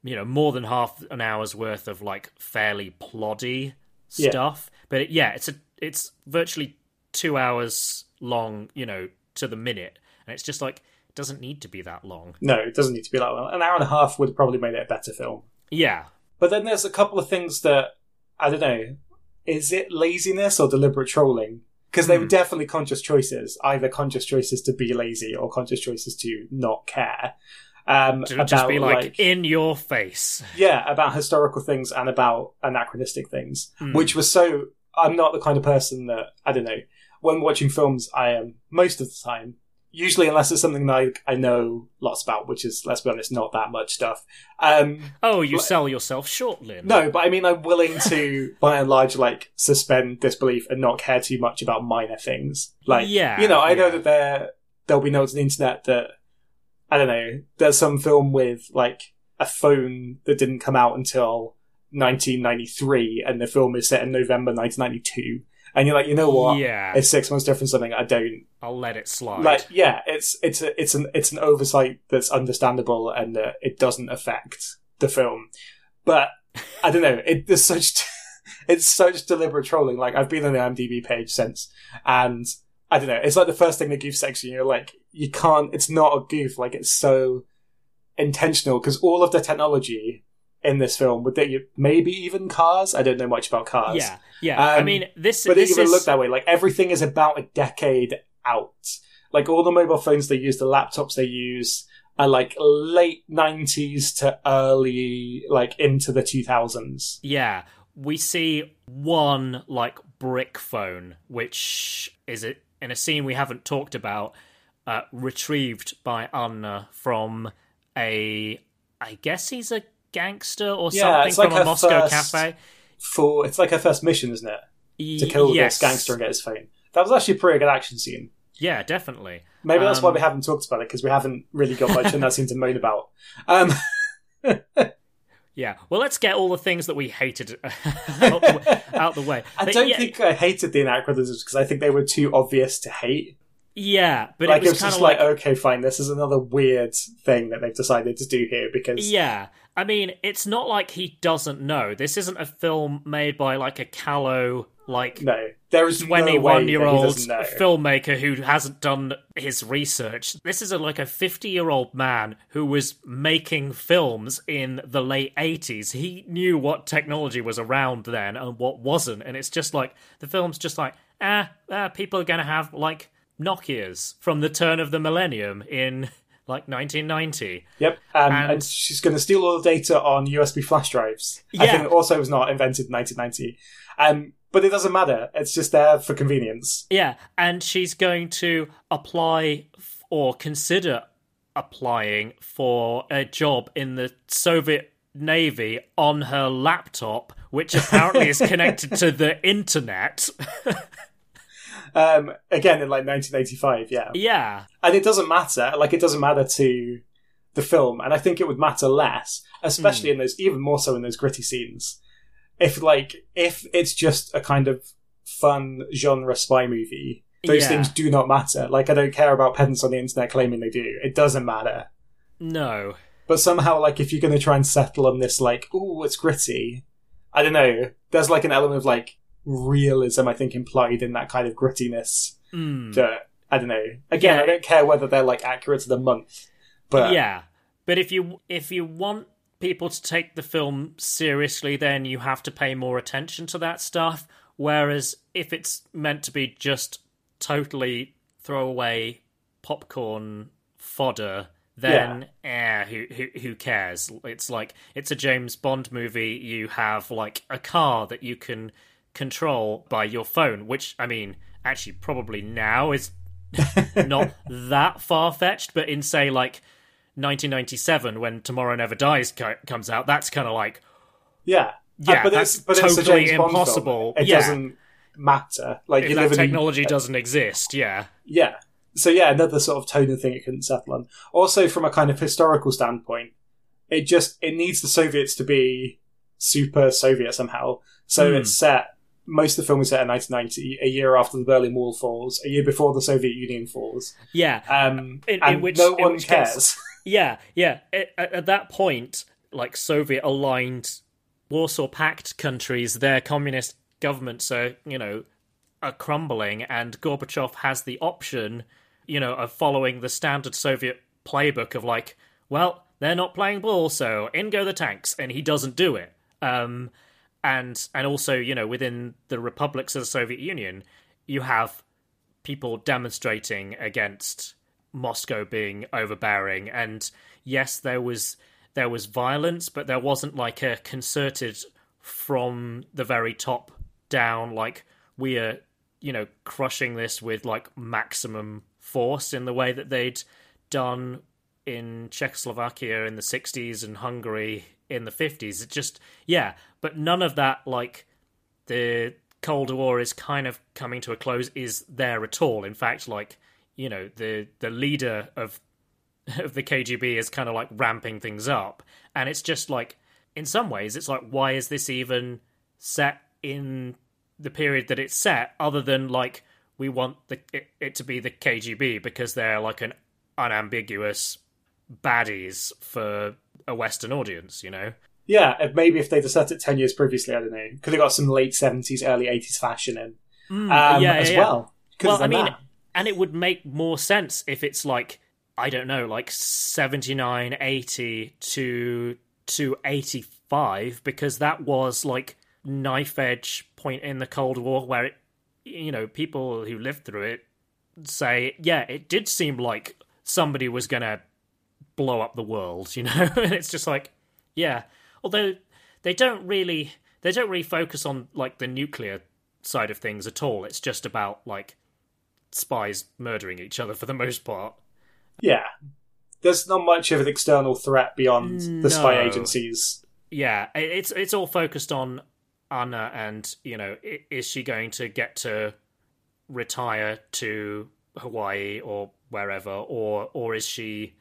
you know more than half an hour's worth of like fairly ploddy Yeah. stuff. But it, yeah, it's a it's virtually 2 hours long, you know, to the minute. And it's just like doesn't need to be that long. No, it doesn't need to be that long. An hour and a half would have probably made it a better film. Yeah. But then there's a couple of things that I don't know. Is it laziness or deliberate trolling? Because they were definitely conscious choices, either conscious choices to be lazy or conscious choices to not care. Um, To about just be like, in your face. yeah, about historical things and about anachronistic things, Hmm. which was so. I'm not the kind of person that I don't know. When watching films, I am most of the time. Usually, unless it's something like I know lots about, which is, let's be honest, not that much stuff. Um, Oh, you Like- sell yourself short, Lynn. no, but I mean, I'm willing to, by and large, like suspend disbelief and not care too much about minor things. Like, Yeah, you know, I know that there there'll be notes on the internet that I don't know. There's some film with like a phone that didn't come out until 1993, and the film is set in November 1992. And you're like, you know what? Yeah. it's six months difference. Something I don't I'll let it slide. like. Yeah, it's it's a, it's an it's an oversight that's understandable, and uh, it doesn't affect the film. But I don't know. It there's such it's such deliberate trolling. Like I've been on the IMDb page since, and I don't know. It's like the first thing the goof section. You're like, you can't. It's not a goof. Like it's so intentional because all of the technology in this film, with the, maybe even cars. I don't know much about cars. yeah, yeah. I Um, mean, this, but this it even is look that way. Like everything is about a decade out. Like all the mobile phones they use, the laptops they use are like late nineties to early, like into the two thousands. yeah. We see one like brick phone, which is it in a scene we haven't talked about, uh, retrieved by Anna from a, I guess he's a gangster or Yeah, something it's like from a Moscow cafe. For it's like her first mission, isn't it? to kill yes. this gangster and get his phone. That was actually a pretty good action scene. Yeah, definitely. Maybe that's why Um, we haven't talked about it because we haven't really got much in that scene to moan about. Um, Yeah. Well, let's get all the things that we hated out, the, out the way. I But don't yeah, think I hated the anachronisms because I think they were too obvious to hate. Yeah, but like it was, was kind just of like, like, okay, fine, this is another weird thing that they've decided to do here because yeah. I mean, it's not like he doesn't know. This isn't a film made by like a callow, like no, there is no way that he twenty-one-year-old filmmaker who hasn't done his research. This is a, like a fifty-year-old man who was making films in the late eighties. He knew what technology was around then and what wasn't, and it's just like the film's just like, ah, ah people are going to have like Nokia's from the turn of the millennium in like 1990. Yep, um, and, And- she's going to steal all the data on USB flash drives. I Yeah. think it also was not invented in 1990. Um, but it doesn't matter. It's just there for convenience. Yeah, and she's going to apply f- or consider applying for a job in the Soviet Navy on her laptop, which apparently is connected to the internet. Um, again, in like 1985, yeah. yeah. And it doesn't matter. Like, it doesn't matter to the film. And I think it would matter less, especially in those, even more so in those gritty scenes. If, like, if it's just a kind of fun genre spy movie, those Yeah. things do not matter. Like, I don't care about pedants on the internet claiming they do. It doesn't matter. No. But somehow, like, if you're going to try and settle on this, like, oh, it's gritty, I don't know. There's like an element of like realism, I think, implied in that kind of grittiness. Mm. That I don't know. Again, Yeah. I don't care whether they're like accurate to the month, but yeah, but if you if you want people to take the film seriously, then you have to pay more attention to that stuff. Whereas if it's meant to be just totally throwaway popcorn fodder, then eh, who who who cares? It's like it's a James Bond movie. You have like a car that you can control by your phone, which I mean, actually, probably now is not that far fetched, but in say like 1997 when Tomorrow Never Dies co- comes out, that's kind of like yeah, Yeah, Uh, but that's it's but totally James Bond film. impossible. It Yeah. doesn't matter. Like if you live in technology doesn't exist. Yeah, Yeah. So yeah, another sort of tone and thing it couldn't settle on. Also, from a kind of historical standpoint, it just it needs the Soviets to be super Soviet somehow. So Hmm. it's set. Most of the film is set in 1990, a year after the Berlin Wall falls, a year before the Soviet Union falls. yeah, Um, In- in and which- no in one which case- cares. yeah, yeah. At, at at that point, like Soviet aligned Warsaw Pact countries, their communist governments are you know are crumbling, and Gorbachev has the option, you know, of following the standard Soviet playbook of like, well, they're not playing ball, so in go the tanks, and he doesn't do it. Um, and and also, you know, within the republics of the Soviet Union, you have people demonstrating against Moscow being overbearing. And yes, there was there was violence, but there wasn't like a concerted from the very top down, like we are, you know, crushing this with like maximum force in the way that they'd done in Czechoslovakia in the 60s and Hungary in the 50s. It just, yeah, but none of that, like, the Cold War is kind of coming to a close is there at all. In fact, like, you know, the, the leader of, of the KGB is kind of like ramping things up. And it's just like, in some ways, it's like, why is this even set in the period that it's set other than like, we want the, it, it to be the KGB because they're like an unambiguous baddies for a Western audience, you know? Yeah, if- maybe if they'd have set it 10 years previously, I don't know. Could have got some late 70s, early 80s fashion in um, Mm, yeah, as yeah, yeah. well. Could Well, I mean, that. and it would make more sense if it's like, I don't know, like 79, 80 to, to 85, because that was like knife edge point in the Cold War where it, you know, people who lived through it say, yeah, it did seem like somebody was going to blow up the world, you know? and it's just like, yeah. Although they don't really they don't really focus on like the nuclear side of things at all. It's just about like spies murdering each other for the most part. Yeah. There's not much of an external threat beyond the spy agencies. Yeah, it's it's all focused on Anna and you know is she going to get to retire to Hawaii or wherever or or is she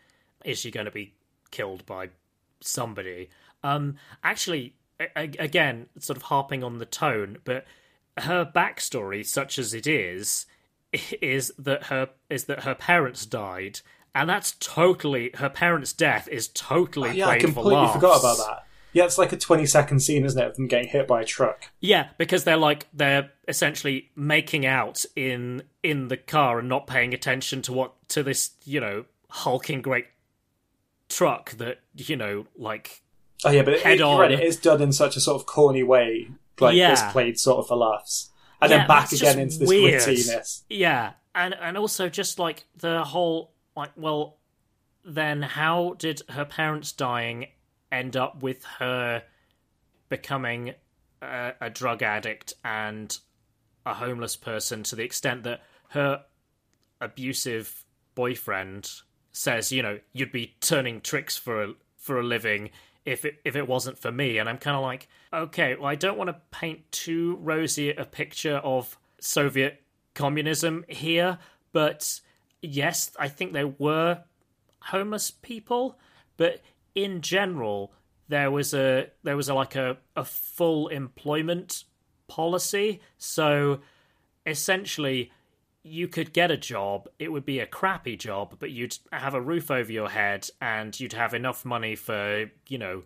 is she going to be killed by somebody um actually again sort of harping on the tone but her backstory such as it is is that her is that her parents died and that's totally her parents death is totally Oh, yeah, I for completely laughs. forgot about that. Yeah, it's like a 20 second scene, isn't it, of them getting hit by a truck. Yeah, because they're like they're essentially making out in in the car and not paying attention to what to this you know hulking great truck that you know like Oh yeah, but Head it, you're right, it is done in such a sort of corny way, like Yeah. this played sort of for laughs, and Yeah, then back again into this weird. grittiness. Yeah, and and also just like the whole like well, then how did her parents dying end up with her becoming a, a drug addict and a homeless person to the extent that her abusive boyfriend says, you know, you'd be turning tricks for a, for a living if it if it wasn't for me. And I'm kind of like, okay, well, I don't want to paint too rosy a picture of Soviet communism here, but yes, I think there were homeless people, but in general, there was a there was a, like a, a full employment policy. So essentially, you could get a job. It would be a crappy job, but you'd have a roof over your head and you'd have enough money for, you know,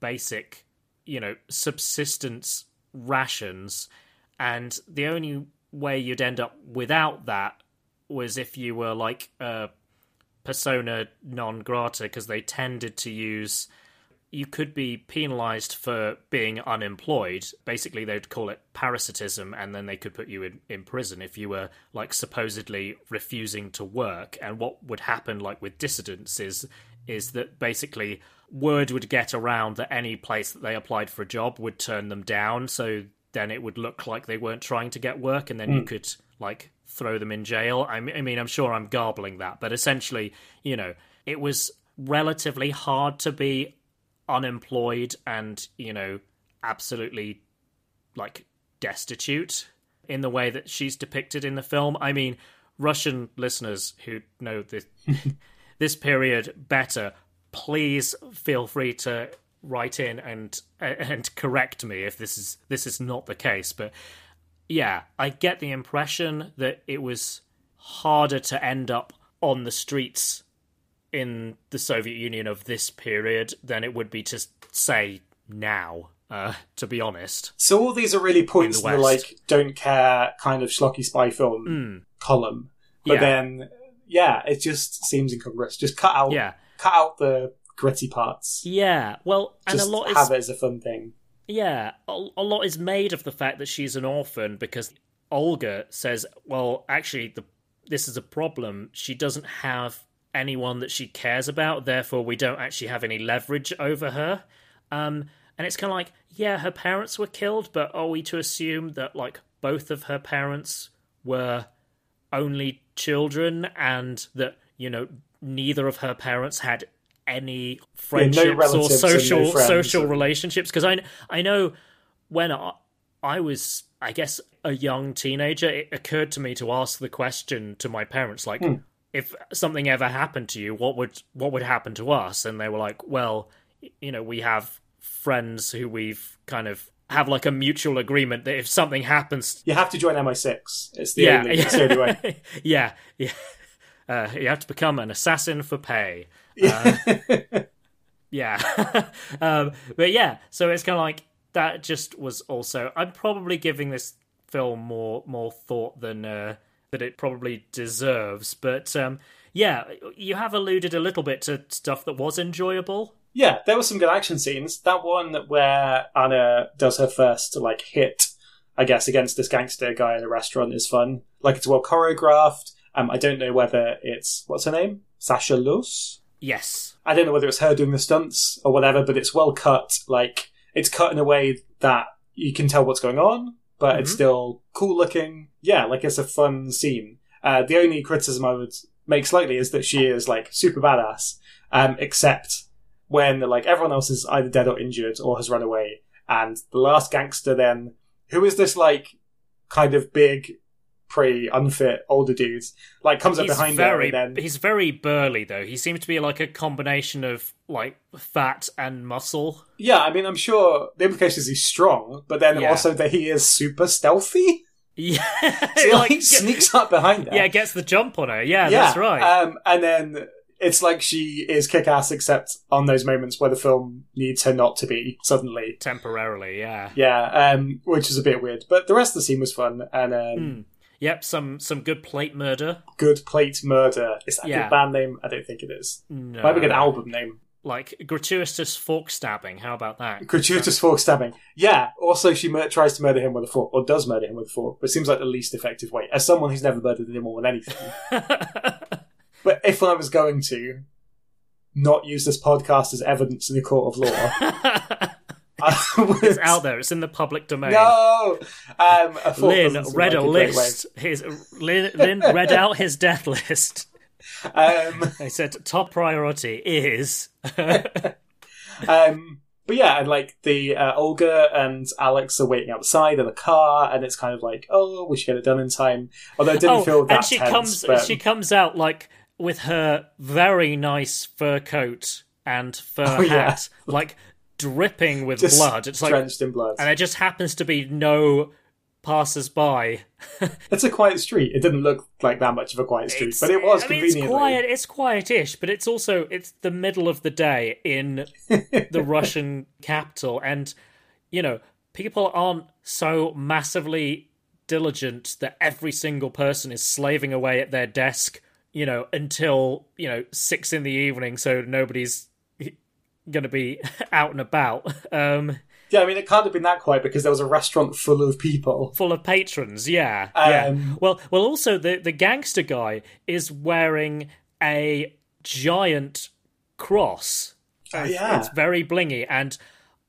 basic, you know, subsistence rations. And the only way you'd end up without that was if you were like a persona non grata because they tended to use you could be penalized for being unemployed. Basically, they'd call it parasitism, and then they could put you in, in prison if you were like supposedly refusing to work. And what would happen, like with dissidents, is is that basically word would get around that any place that they applied for a job would turn them down. So then it would look like they weren't trying to get work, and then you Mm. could like throw them in jail. I I mean, I'm sure I'm garbling that, but essentially, you know, it was relatively hard to be unemployed and you know absolutely like destitute in the way that she's depicted in the film. I mean russian listeners who know this this period better please feel free to write in and and correct me if this is this is not the case. But yeah i get the impression that it was harder to end up on the streets in the Soviet Union of this period than it would be to say now. Uh, to be honest, So all these are really points in In the, the like don't care kind of schlocky spy film Mm. column, but Yeah. then yeah, it just seems incongruous. Just cut out, Yeah. cut out the gritty parts. yeah. Well, and just a lot is have it as a fun thing. Yeah, a, a lot is made of the fact that she's an orphan because Olga says, "Well, actually, the this is a problem. She doesn't have anyone that she cares about. Therefore, we don't actually have any leverage over her." Um, and it's kind of like, yeah, her parents were killed, but are we to assume that like both of her parents were only children, and that you know neither of her parents had any friendships or and no social friends social and- relationships? Because I I know when I, I was, I guess, a young teenager, it occurred to me to ask the question to my parents, like, Hmm. If something ever happened to you, what would what would happen to us? And they were like, well, you know, we have friends who we've kind of have like a mutual agreement that if something happens, You have to join MI6. It's the yeah, only, it's the only way. yeah, yeah. Uh, you have to become an assassin for pay. Uh, yeah. um, but yeah, so it's kind of like that. Just was also. I'm probably giving this film more more thought than uh, that it probably deserves. But um, yeah, you have alluded a little bit to stuff that was enjoyable. Yeah, there were some good action scenes. That one where Anna does her first like hit, I guess, against this gangster guy in a restaurant is fun. Like it's well choreographed. Um, I don't know whether it's what's her name, Sasha Luss. Yes. I don't know whether it's her doing the stunts or whatever, but it's well cut. Like it's cut in a way that you can tell what's going on, but it's Mhm. still cool looking. Yeah, like it's a fun scene. Uh, the only criticism I would make slightly is that she is like super badass, um, except when like everyone else is either dead or injured or has run away, And the last gangster then, who is this like kind of big, pretty unfit older dudes. like comes up He's behind very, her and then he's very burly though. He seems to be like a combination of like fat and muscle. yeah, I mean, I'm sure the implication is he's strong, but then Yeah. also that he is super stealthy. Yeah, So he like, Like, sneaks up behind her. yeah, gets the jump on her. Yeah, that's right. Um, and then it's like she is kick ass, except on those moments where the film needs her not to be suddenly. Temporarily, yeah. Yeah, um, which is a bit weird. But the rest of the scene was fun and um, Hmm. Yep, some some good plate murder. good plate murder. Is that a Yeah. good band name? I don't think it is. No. Might be a good album name. Like gratuitous fork stabbing. How about that? Gratuitous fork stabbing. Yeah. Also, she mur- tries to murder him with a fork, or does murder him with a fork, but seems like the least effective way. As someone who's never murdered anyone with anything, but if I was going to not use this podcast as evidence in a court of law. it's out there. It's in the public domain. No, um, Lynn read a list. His Lynn, Lynn read out his death list. Um, They said top priority is. um, but yeah, and like the uh, Olga and Alex are waiting outside in a car, and it's kind of like, oh, we should get it done in time. Although it didn't oh, feel that and she tense, comes. but- She comes out like with her very nice fur coat and fur Oh, yeah. hat, like dripping with Just blood. It's like, drenched in blood. and there just happens to be no passers-by. It's a quiet street. It didn't look like that much of a quiet street, but it was I mean, it's quiet. It's quietish, but it's also it's the middle of the day in the Russian capital, and you know people aren't so massively diligent that every single person is slaving away at their desk, you know, until you know six in the evening, so nobody's going to be out and about. Um, Yeah, I mean, it can't have been that quiet because there was a restaurant full of people. full of patrons. Yeah, Um, yeah. Well, well. Also, the the gangster guy is wearing a giant cross. Oh, yeah. it's very blingy, and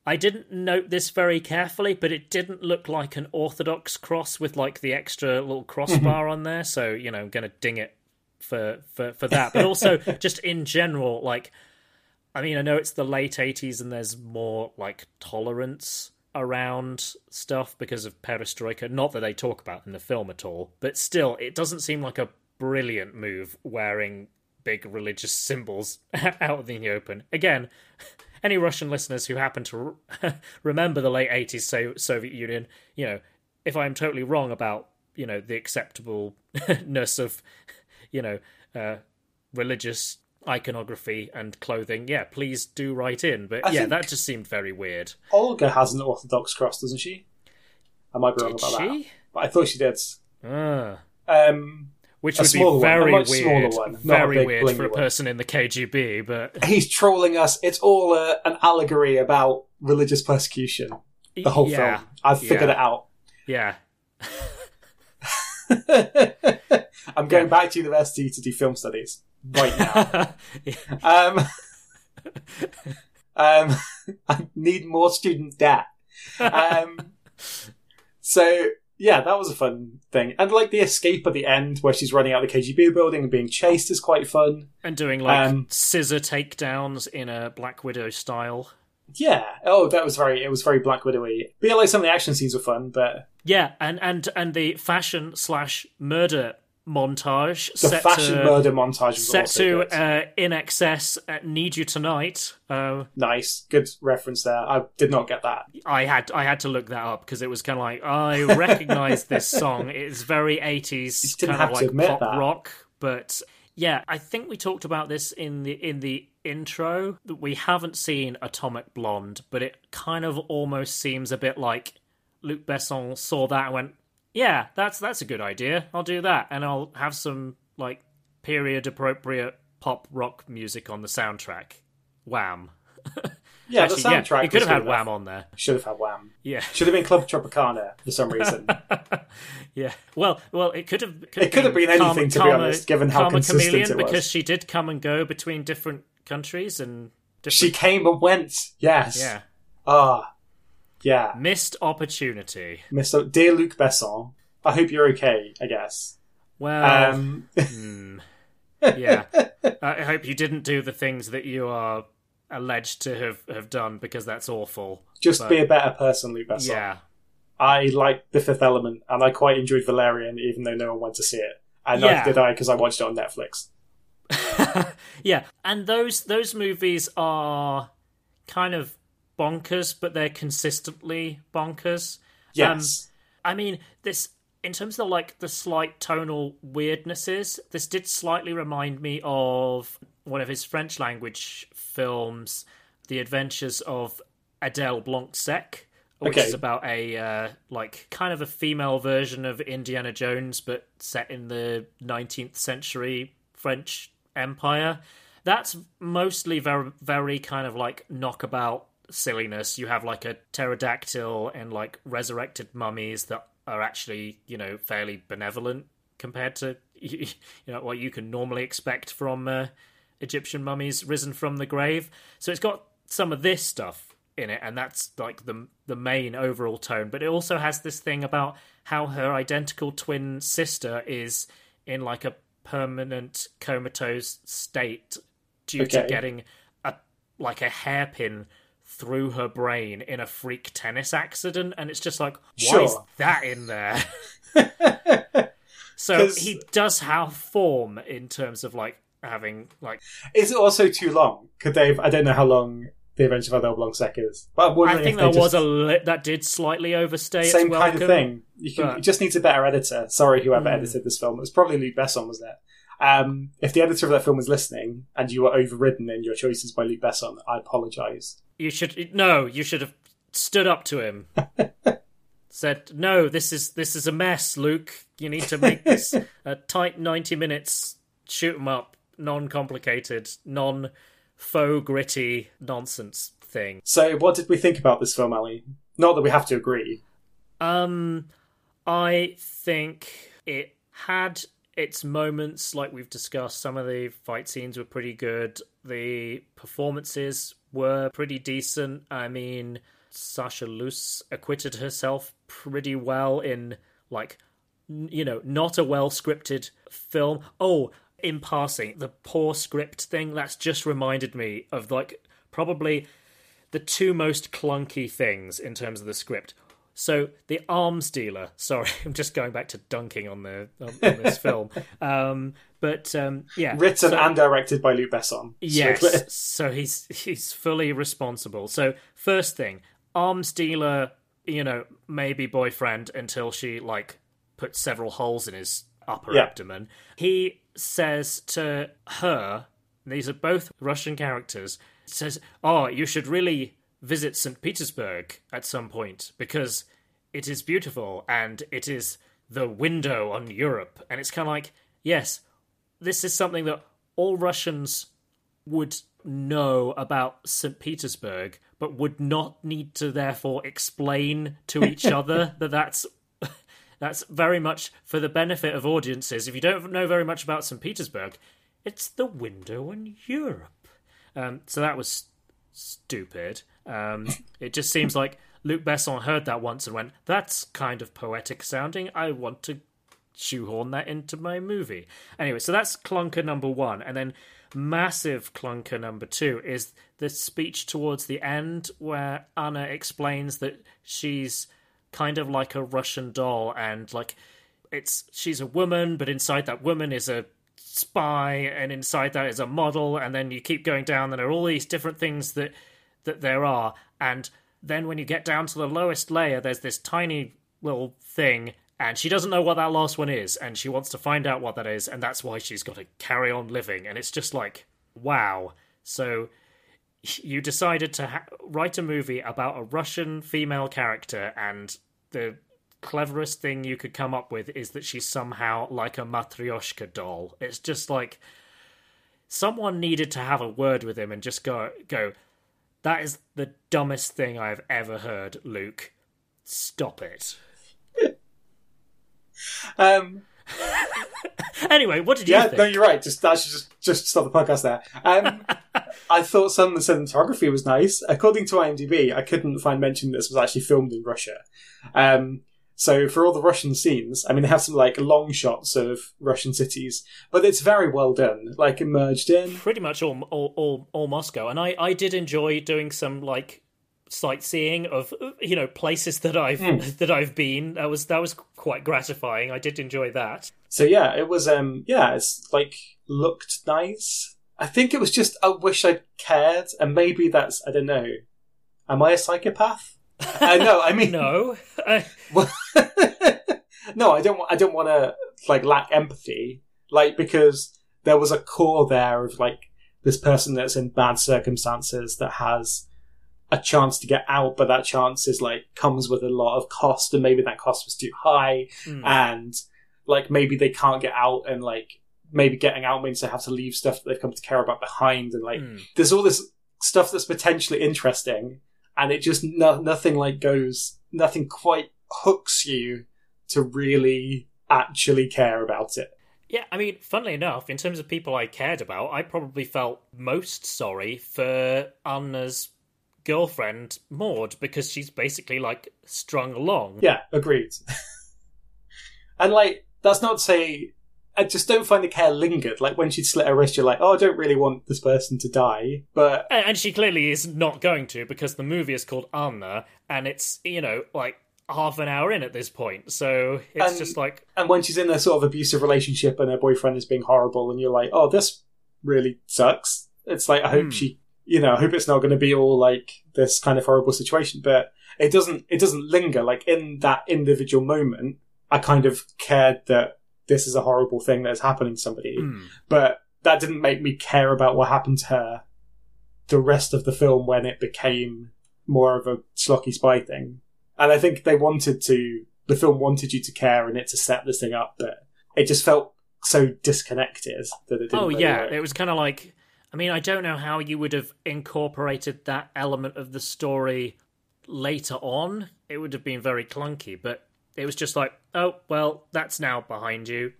I didn't note this very carefully, but it didn't look like an orthodox cross with like the extra little crossbar on there. So you know, I'm gonna ding it for for for that. But also, just in general, like. I mean, I know it's the late 80s and there's more like tolerance around stuff because of perestroika. Not that they talk about in the film at all, but still, it doesn't seem like a brilliant move wearing big religious symbols out in the open. Again, any Russian listeners who happen to remember the late 80s so- Soviet Union, you know, if I'm totally wrong about, you know, the acceptableness of, you know, uh, religious iconography and clothing, yeah, please do write in. But I yeah, that just seemed very weird. Olga has an Orthodox cross, doesn't she? I might be wrong Did about that. But I thought she did. Ah. Um, Which would be very smaller weird. one, very weird for a one. person in the KGB, but he's trolling us. It's all a, an allegory about religious persecution. The whole Yeah. film. I've figured Yeah. it out. yeah. I'm going back to university to do film studies right now. um, um, I need more student debt. Um, so yeah, that was a fun thing, and like the escape at the end where she's running out of the KGB building and being chased is quite fun. and doing like Um, scissor takedowns in a Black Widow style. Yeah. Oh, that was very. It was very Black Widowy. But yeah, like some of the action scenes were fun, but Yeah, and and and the fashion slash murder montage the set fashion to, murder montage was set to uh, INXS need you tonight. Uh, nice, good reference there. I did not get that. I had I had to look that up because it was kind of like I recognize this song. It's very eighties, kind of like pop that. rock. But yeah, I think we talked about this in the in the intro. that We haven't seen Atomic Blonde, but it kind of almost seems a bit like Luc Besson saw that and went, "Yeah, that's that's a good idea. I'll do that, and I'll have some like period appropriate pop rock music on the soundtrack." Wham. Yeah, Actually, the soundtrack. you could have had Wham on there. Should have had Wham. Yeah. Should have been Club Tropicana for some reason. Yeah. Well, well, it could have. It could have been anything, to be honest, given how consistent Chameleon, it was. because she did come and go between different countries and different. she came and went. Yes. Yeah. Ah. Yeah. Missed opportunity. Mr. Dear Luc Besson, I hope you're okay. I guess. Well, Um, hmm. yeah. I I hope you didn't do the things that you are alleged to have, have done because that's awful. Just But- be a better person, Luc Besson. Yeah. I like The Fifth Element, and I quite enjoyed Valerian, even though no one went to see it. And Yeah. neither did I because I watched it on Netflix. yeah, and those those movies are kind of bonkers, but they're consistently bonkers. Yes. Um, I mean, this in terms of like the slight tonal weirdnesses, this did slightly remind me of one of his French language films, The Adventures of Adele Blanc-Sec, which Okay. is about a uh, like kind of a female version of Indiana Jones, but set in the 19th century French Empire. That's mostly very, very kind of like knockabout silliness. You have like a pterodactyl and like resurrected mummies that are actually, you know, fairly benevolent compared to you know what you can normally expect from uh, Egyptian mummies risen from the grave. So it's got some of this stuff in it, and that's like the the main overall tone. But it also has this thing about how her identical twin sister is in like a permanent comatose state due to getting a like a hairpin through her brain in a freak tennis accident, and it's just like, why is that in there? so he does have form in terms of like having like Is it also too long? Could they? I don't know how long the Adventure of Adele Blanc-Sec is, but I think if there they was a li- that did slightly overstay same its welcome. kind of thing. You can. but- It just needs a better editor. Sorry, whoever Hmm. edited this film. It was probably Luc Besson, wasn't it? Um, if the editor of that film was listening and you were overridden in your choices by Luc Besson, I apologise. You should no. You should have stood up to him. Said no. This is this is a mess, Luc. You need to make this a tight ninety minutes. Shoot 'em up, non-complicated, non-faux gritty nonsense thing. So, what did we think about this film, Ali? Not that we have to agree. Um, I think it had its moments, like we've discussed. Some of the fight scenes were pretty good. The performances were pretty decent. I mean, Sasha Luss acquitted herself pretty well in, like, you know, not a well scripted film. Oh, in passing, the poor script thing, that's just reminded me of, like, probably the two most clunky things in terms of the script. So the arms dealer. Sorry, I'm just going back to dunking on the on, on this film. Um, but um, yeah, Written so- and directed by Luc Besson. Yes, so he's he's fully responsible. So first thing, arms dealer, you know, maybe boyfriend until she like puts several holes in his upper Yeah. abdomen. He says to her, these are both Russian characters, says, "Oh, you should really visit St. Petersburg at some point because it is beautiful and it is the window on Europe." And it's kind of like, yes, this is something that all Russians would know about St. Petersburg, but would not need to therefore explain to each other that that's that's very much for the benefit of audiences. If you don't know very much about St. Petersburg, it's the window on Europe. Um, so that was stupid. Um, it just seems like Luc Besson heard that once and went, "That's kind of poetic sounding. I want to shoehorn that into my movie." Anyway, so that's clunker number one, and then massive clunker number two is the speech towards the end where Anna explains that she's kind of like a Russian doll, and like it's she's a woman, but inside that woman is a spy, and inside that is a model, and then you keep going down, and there are all these different things that that there are, and then when you get down to the lowest layer, there's this tiny little thing, and she doesn't know what that last one is, and she wants to find out what that is, and that's why she's got to carry on living, and it's just like, wow. So you decided to ha- write a movie about a Russian female character, and the cleverest thing you could come up with is that she's somehow like a matryoshka doll. It's just like someone needed to have a word with him and just go go. That is the dumbest thing I've ever heard, Luc. Stop it. Um, Anyway, what did you yeah, think? no, you're right. Just that should just just stop the podcast there. Um, I thought some of the cinematography was nice. According to IMDb, I couldn't find mention that this was actually filmed in Russia. Um, So for all the Russian scenes, I mean, they have some like long shots of Russian cities, but it's very well done, like immersed in. Pretty much all all all, all Moscow, and I I did enjoy doing some like sightseeing of you know places that I've Mm. that I've been. That was that was quite gratifying. I did enjoy that. So yeah, it was. Um, yeah, it's like looked nice. I think it was just I wish I'd cared, and maybe that's I don't know. Am I a psychopath? Uh, no, I mean no. I- no, I don't. I don't want to like lack empathy, like because there was a core there of like this person that's in bad circumstances that has a chance to get out, but that chance is like comes with a lot of cost, and maybe that cost was too high, Hmm. and like maybe they can't get out, and like maybe getting out means they have to leave stuff that they've come to care about behind, and like Hmm. there's all this stuff that's potentially interesting, and it just no, nothing like goes, nothing quite hooks you to really actually care about it. Yeah, I mean, funnily enough, in terms of people I cared about, I probably felt most sorry for Anna's girlfriend, Maud, because she's basically like strung along. Yeah, agreed. and like, that's not to say, I just don't find the care lingered. Like when she'd slit her wrist, you're like, oh, I don't really want this person to die. But And she clearly is not going to because the movie is called Anna and it's, you know, like half an hour in at this point. So it's And- just like, and when she's in a sort of abusive relationship and her boyfriend is being horrible, and you're like, oh, this really sucks. It's like I hope Hmm. she, you know, I hope it's not going to be all like this kind of horrible situation. But it doesn't. It doesn't linger. Like in that individual moment, I kind of cared that this is a horrible thing that is happening to somebody. hmm. but that didn't make me care about what happened to her the rest of the film when it became more of a schlocky spy thing. And I think they wanted to, the film wanted you to care and it to set this thing up, but it just felt so disconnected that it didn't oh really yeah, work. it was kind of like, I mean, I don't know how you would have incorporated that element of the story later on. It would have been very clunky, but it was just like, oh, well, that's now behind you.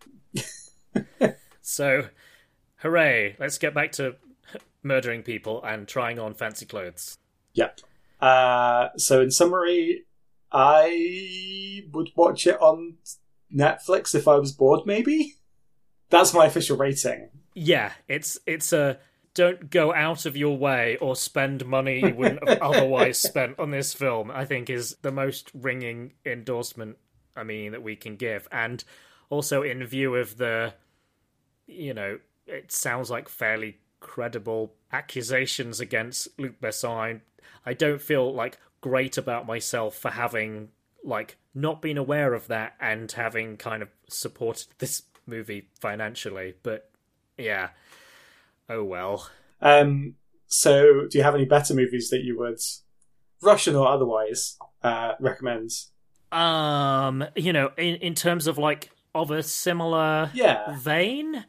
so, hooray, let's get back to murdering people and trying on fancy clothes. Yep. Uh, so in summary, I would watch it on Netflix if I was bored, maybe? That's my official rating. Yeah, it's it's a don't go out of your way or spend money you wouldn't have otherwise spent on this film. I think is the most ringing endorsement. I mean that we can give, and also in view of the, you know, it sounds like fairly credible accusations against Luc Besson. I, I don't feel like great about myself for having like not been aware of that and having kind of supported this movie financially. But yeah, oh well. Um, so, do you have any better movies that you would, Russian or otherwise, uh, recommend? Um, you know, in in terms of like of a similar Yeah. vein,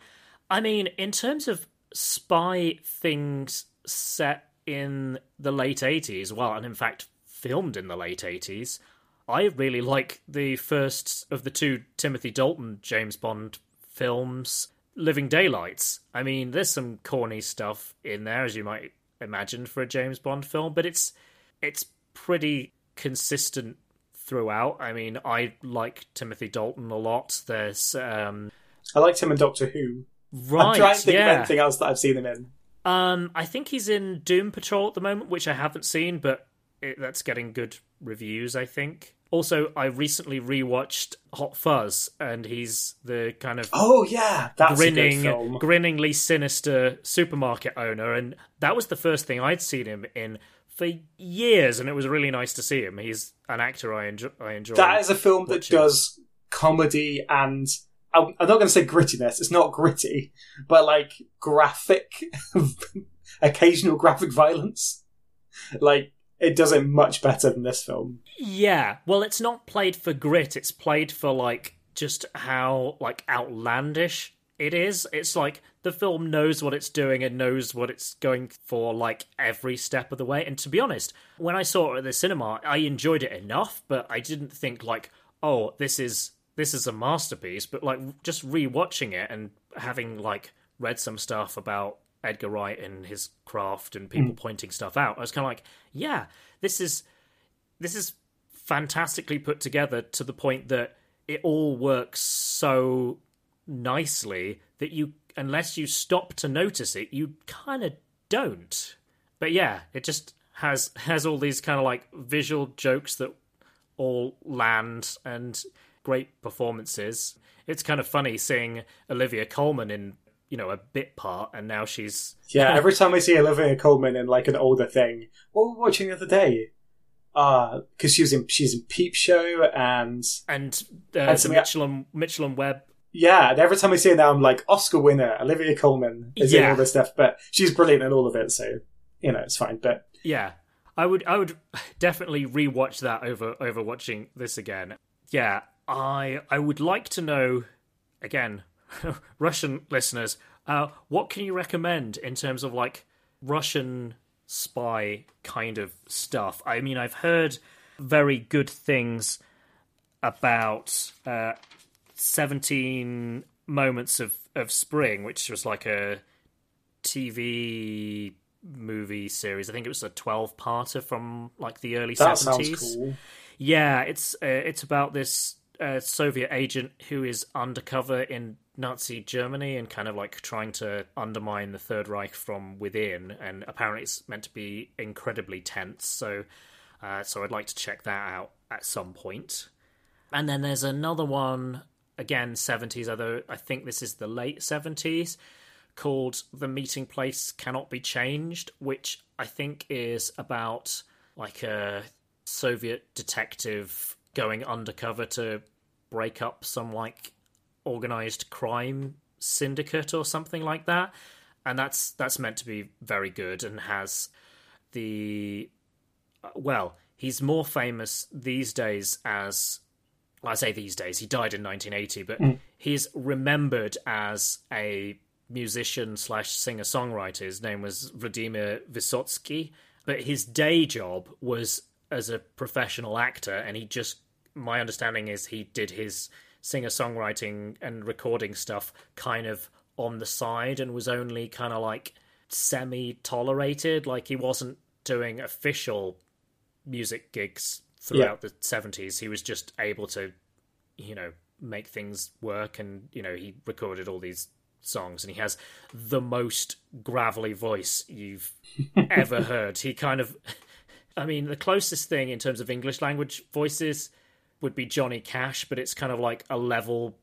I mean, in terms of spy things set in the late eighties, well, and in fact filmed in the late eighties, I really like the first of the two Timothy Dalton James Bond films, Living Daylights. I mean, there's some corny stuff in there, as you might imagine for a James Bond film, but it's it's pretty consistent throughout. I mean, I like Timothy Dalton a lot. There's um I liked him in Doctor Who. right, I'm trying to think yeah. of anything else that I've seen him in. Um, I think he's in Doom Patrol at the moment, which I haven't seen, but it, that's getting good reviews. I think. Also, I recently rewatched Hot Fuzz, and he's the kind of Oh yeah, that's grinning, grinningly sinister supermarket owner, and that was the first thing I'd seen him in for years, and it was really nice to see him. He's an actor I enjoy. I enjoy. That is a film that does comedy and I'm not going to say grittiness. It's not gritty, but like graphic, occasional graphic violence. Like it does it much better than this film. Yeah, well, it's not played for grit. It's played for like just how like outlandish it is. It's like the film knows what it's doing and knows what it's going for like every step of the way. And to be honest, when I saw it at the cinema, I enjoyed it enough, but I didn't think like, oh, this is this is a masterpiece. But like just rewatching it and having like read some stuff about Edgar Wright and his craft and people hmm. pointing stuff out, I was kind of like, yeah, this is this is fantastically put together to the point that it all works so nicely that you, unless you stop to notice it, you kind of don't. But yeah, it just has has all these kind of like visual jokes that all land and great performances. It's kind of funny seeing Olivia Colman in you know a bit part, and now she's Yeah, every time I see Olivia Colman in like an older thing, what were we watching the other day? Uh, because she was in she's in Peep Show and and uh, And the Mitchell and Mitchell and Webb. yeah, and every time I see her now, I'm like Oscar winner Olivia Colman is in all this stuff, but she's brilliant in all of it, so you know it's fine. But Yeah, I would I would definitely rewatch that over over watching this again. Yeah, I I would like to know again, Russian listeners, uh, what can you recommend in terms of like Russian spy kind of stuff? I mean, I've heard very good things about uh, 17 moments of, of spring which was like a tv movie series i think it was a 12 parter from like the early that 70s sounds cool. yeah it's uh, it's about this uh, soviet agent who is undercover in nazi germany and kind of like trying to undermine the third reich from within and apparently it's meant to be incredibly tense so uh, so i'd like to check that out at some point. and then there's another one, again, 70s, although I think this is the late 70s, called The Meeting Place Cannot Be Changed, which I think is about like a Soviet detective going undercover to break up some like organized crime syndicate or something like that. And that's that's meant to be very good and has the well, he's more famous these days as well, I say these days, he died in 1980, but mm. he's remembered as a musician slash singer songwriter. His name was Vladimir Vysotsky, but his day job was as a professional actor, and he just, my understanding is he did his singer songwriting and recording stuff kind of on the side and was only kind of like semi tolerated. Like he wasn't doing official music gigs throughout the 70s. He was just able to, you know, make things work. And, you know, he recorded all these songs and he has the most gravelly voice you've ever heard. He kind of, I mean, the closest thing in terms of English language voices would be Johnny Cash, but it's kind of like a level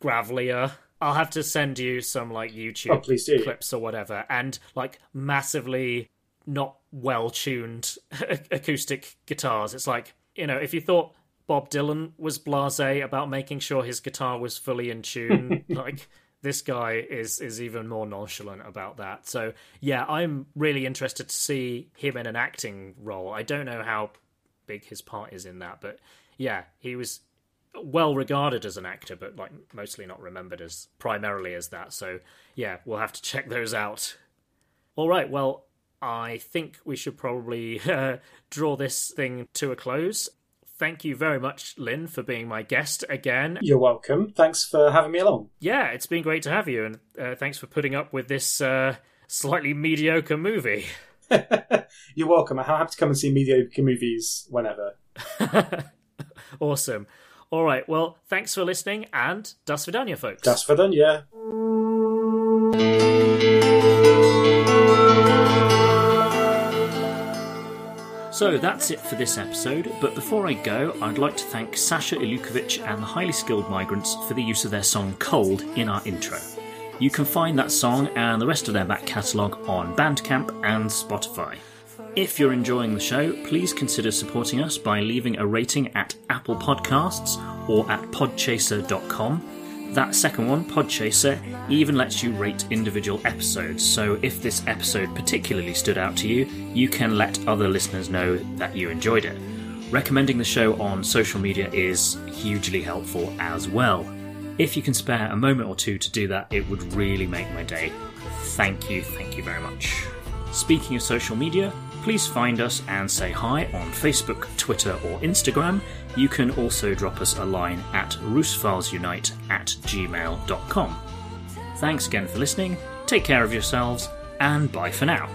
gravelier. I'll have to send you some like YouTube Oh, clips or whatever, and like massively not well tuned acoustic guitars. It's like, you know, if you thought Bob Dylan was blase about making sure his guitar was fully in tune, like this guy is is even more nonchalant about that. So yeah, I'm really interested to see him in an acting role. I don't know how big his part is in that, but yeah, he was well regarded as an actor, but like mostly not remembered as primarily as that. So yeah, we'll have to check those out. All right, well, I think we should probably uh, draw this thing to a close. Thank you very much, Lynn, for being my guest again. You're welcome. Thanks for having me along. Yeah, it's been great to have you, and uh, thanks for putting up with this uh, slightly mediocre movie. You're welcome. I'm happy to come and see mediocre movies whenever. awesome. All right, well, thanks for listening, and das Vidania, folks. Das yeah. So that's it for this episode, but before I go, I'd like to thank Sasha Ilukovic and the Highly Skilled Migrants for the use of their song Cold in our intro. You can find that song and the rest of their back catalogue on Bandcamp and Spotify. If you're enjoying the show, please consider supporting us by leaving a rating at Apple Podcasts or at podchaser.com. That second one, Podchaser, even lets you rate individual episodes, so if this episode particularly stood out to you, you can let other listeners know that you enjoyed it. Recommending the show on social media is hugely helpful as well. If you can spare a moment or two to do that, it would really make my day. Thank you, thank you very much. Speaking of social media, please find us and say hi on Facebook, Twitter, or Instagram. You can also drop us a line at russophilesunite at gmail.com. Thanks again for listening, take care of yourselves, and bye for now.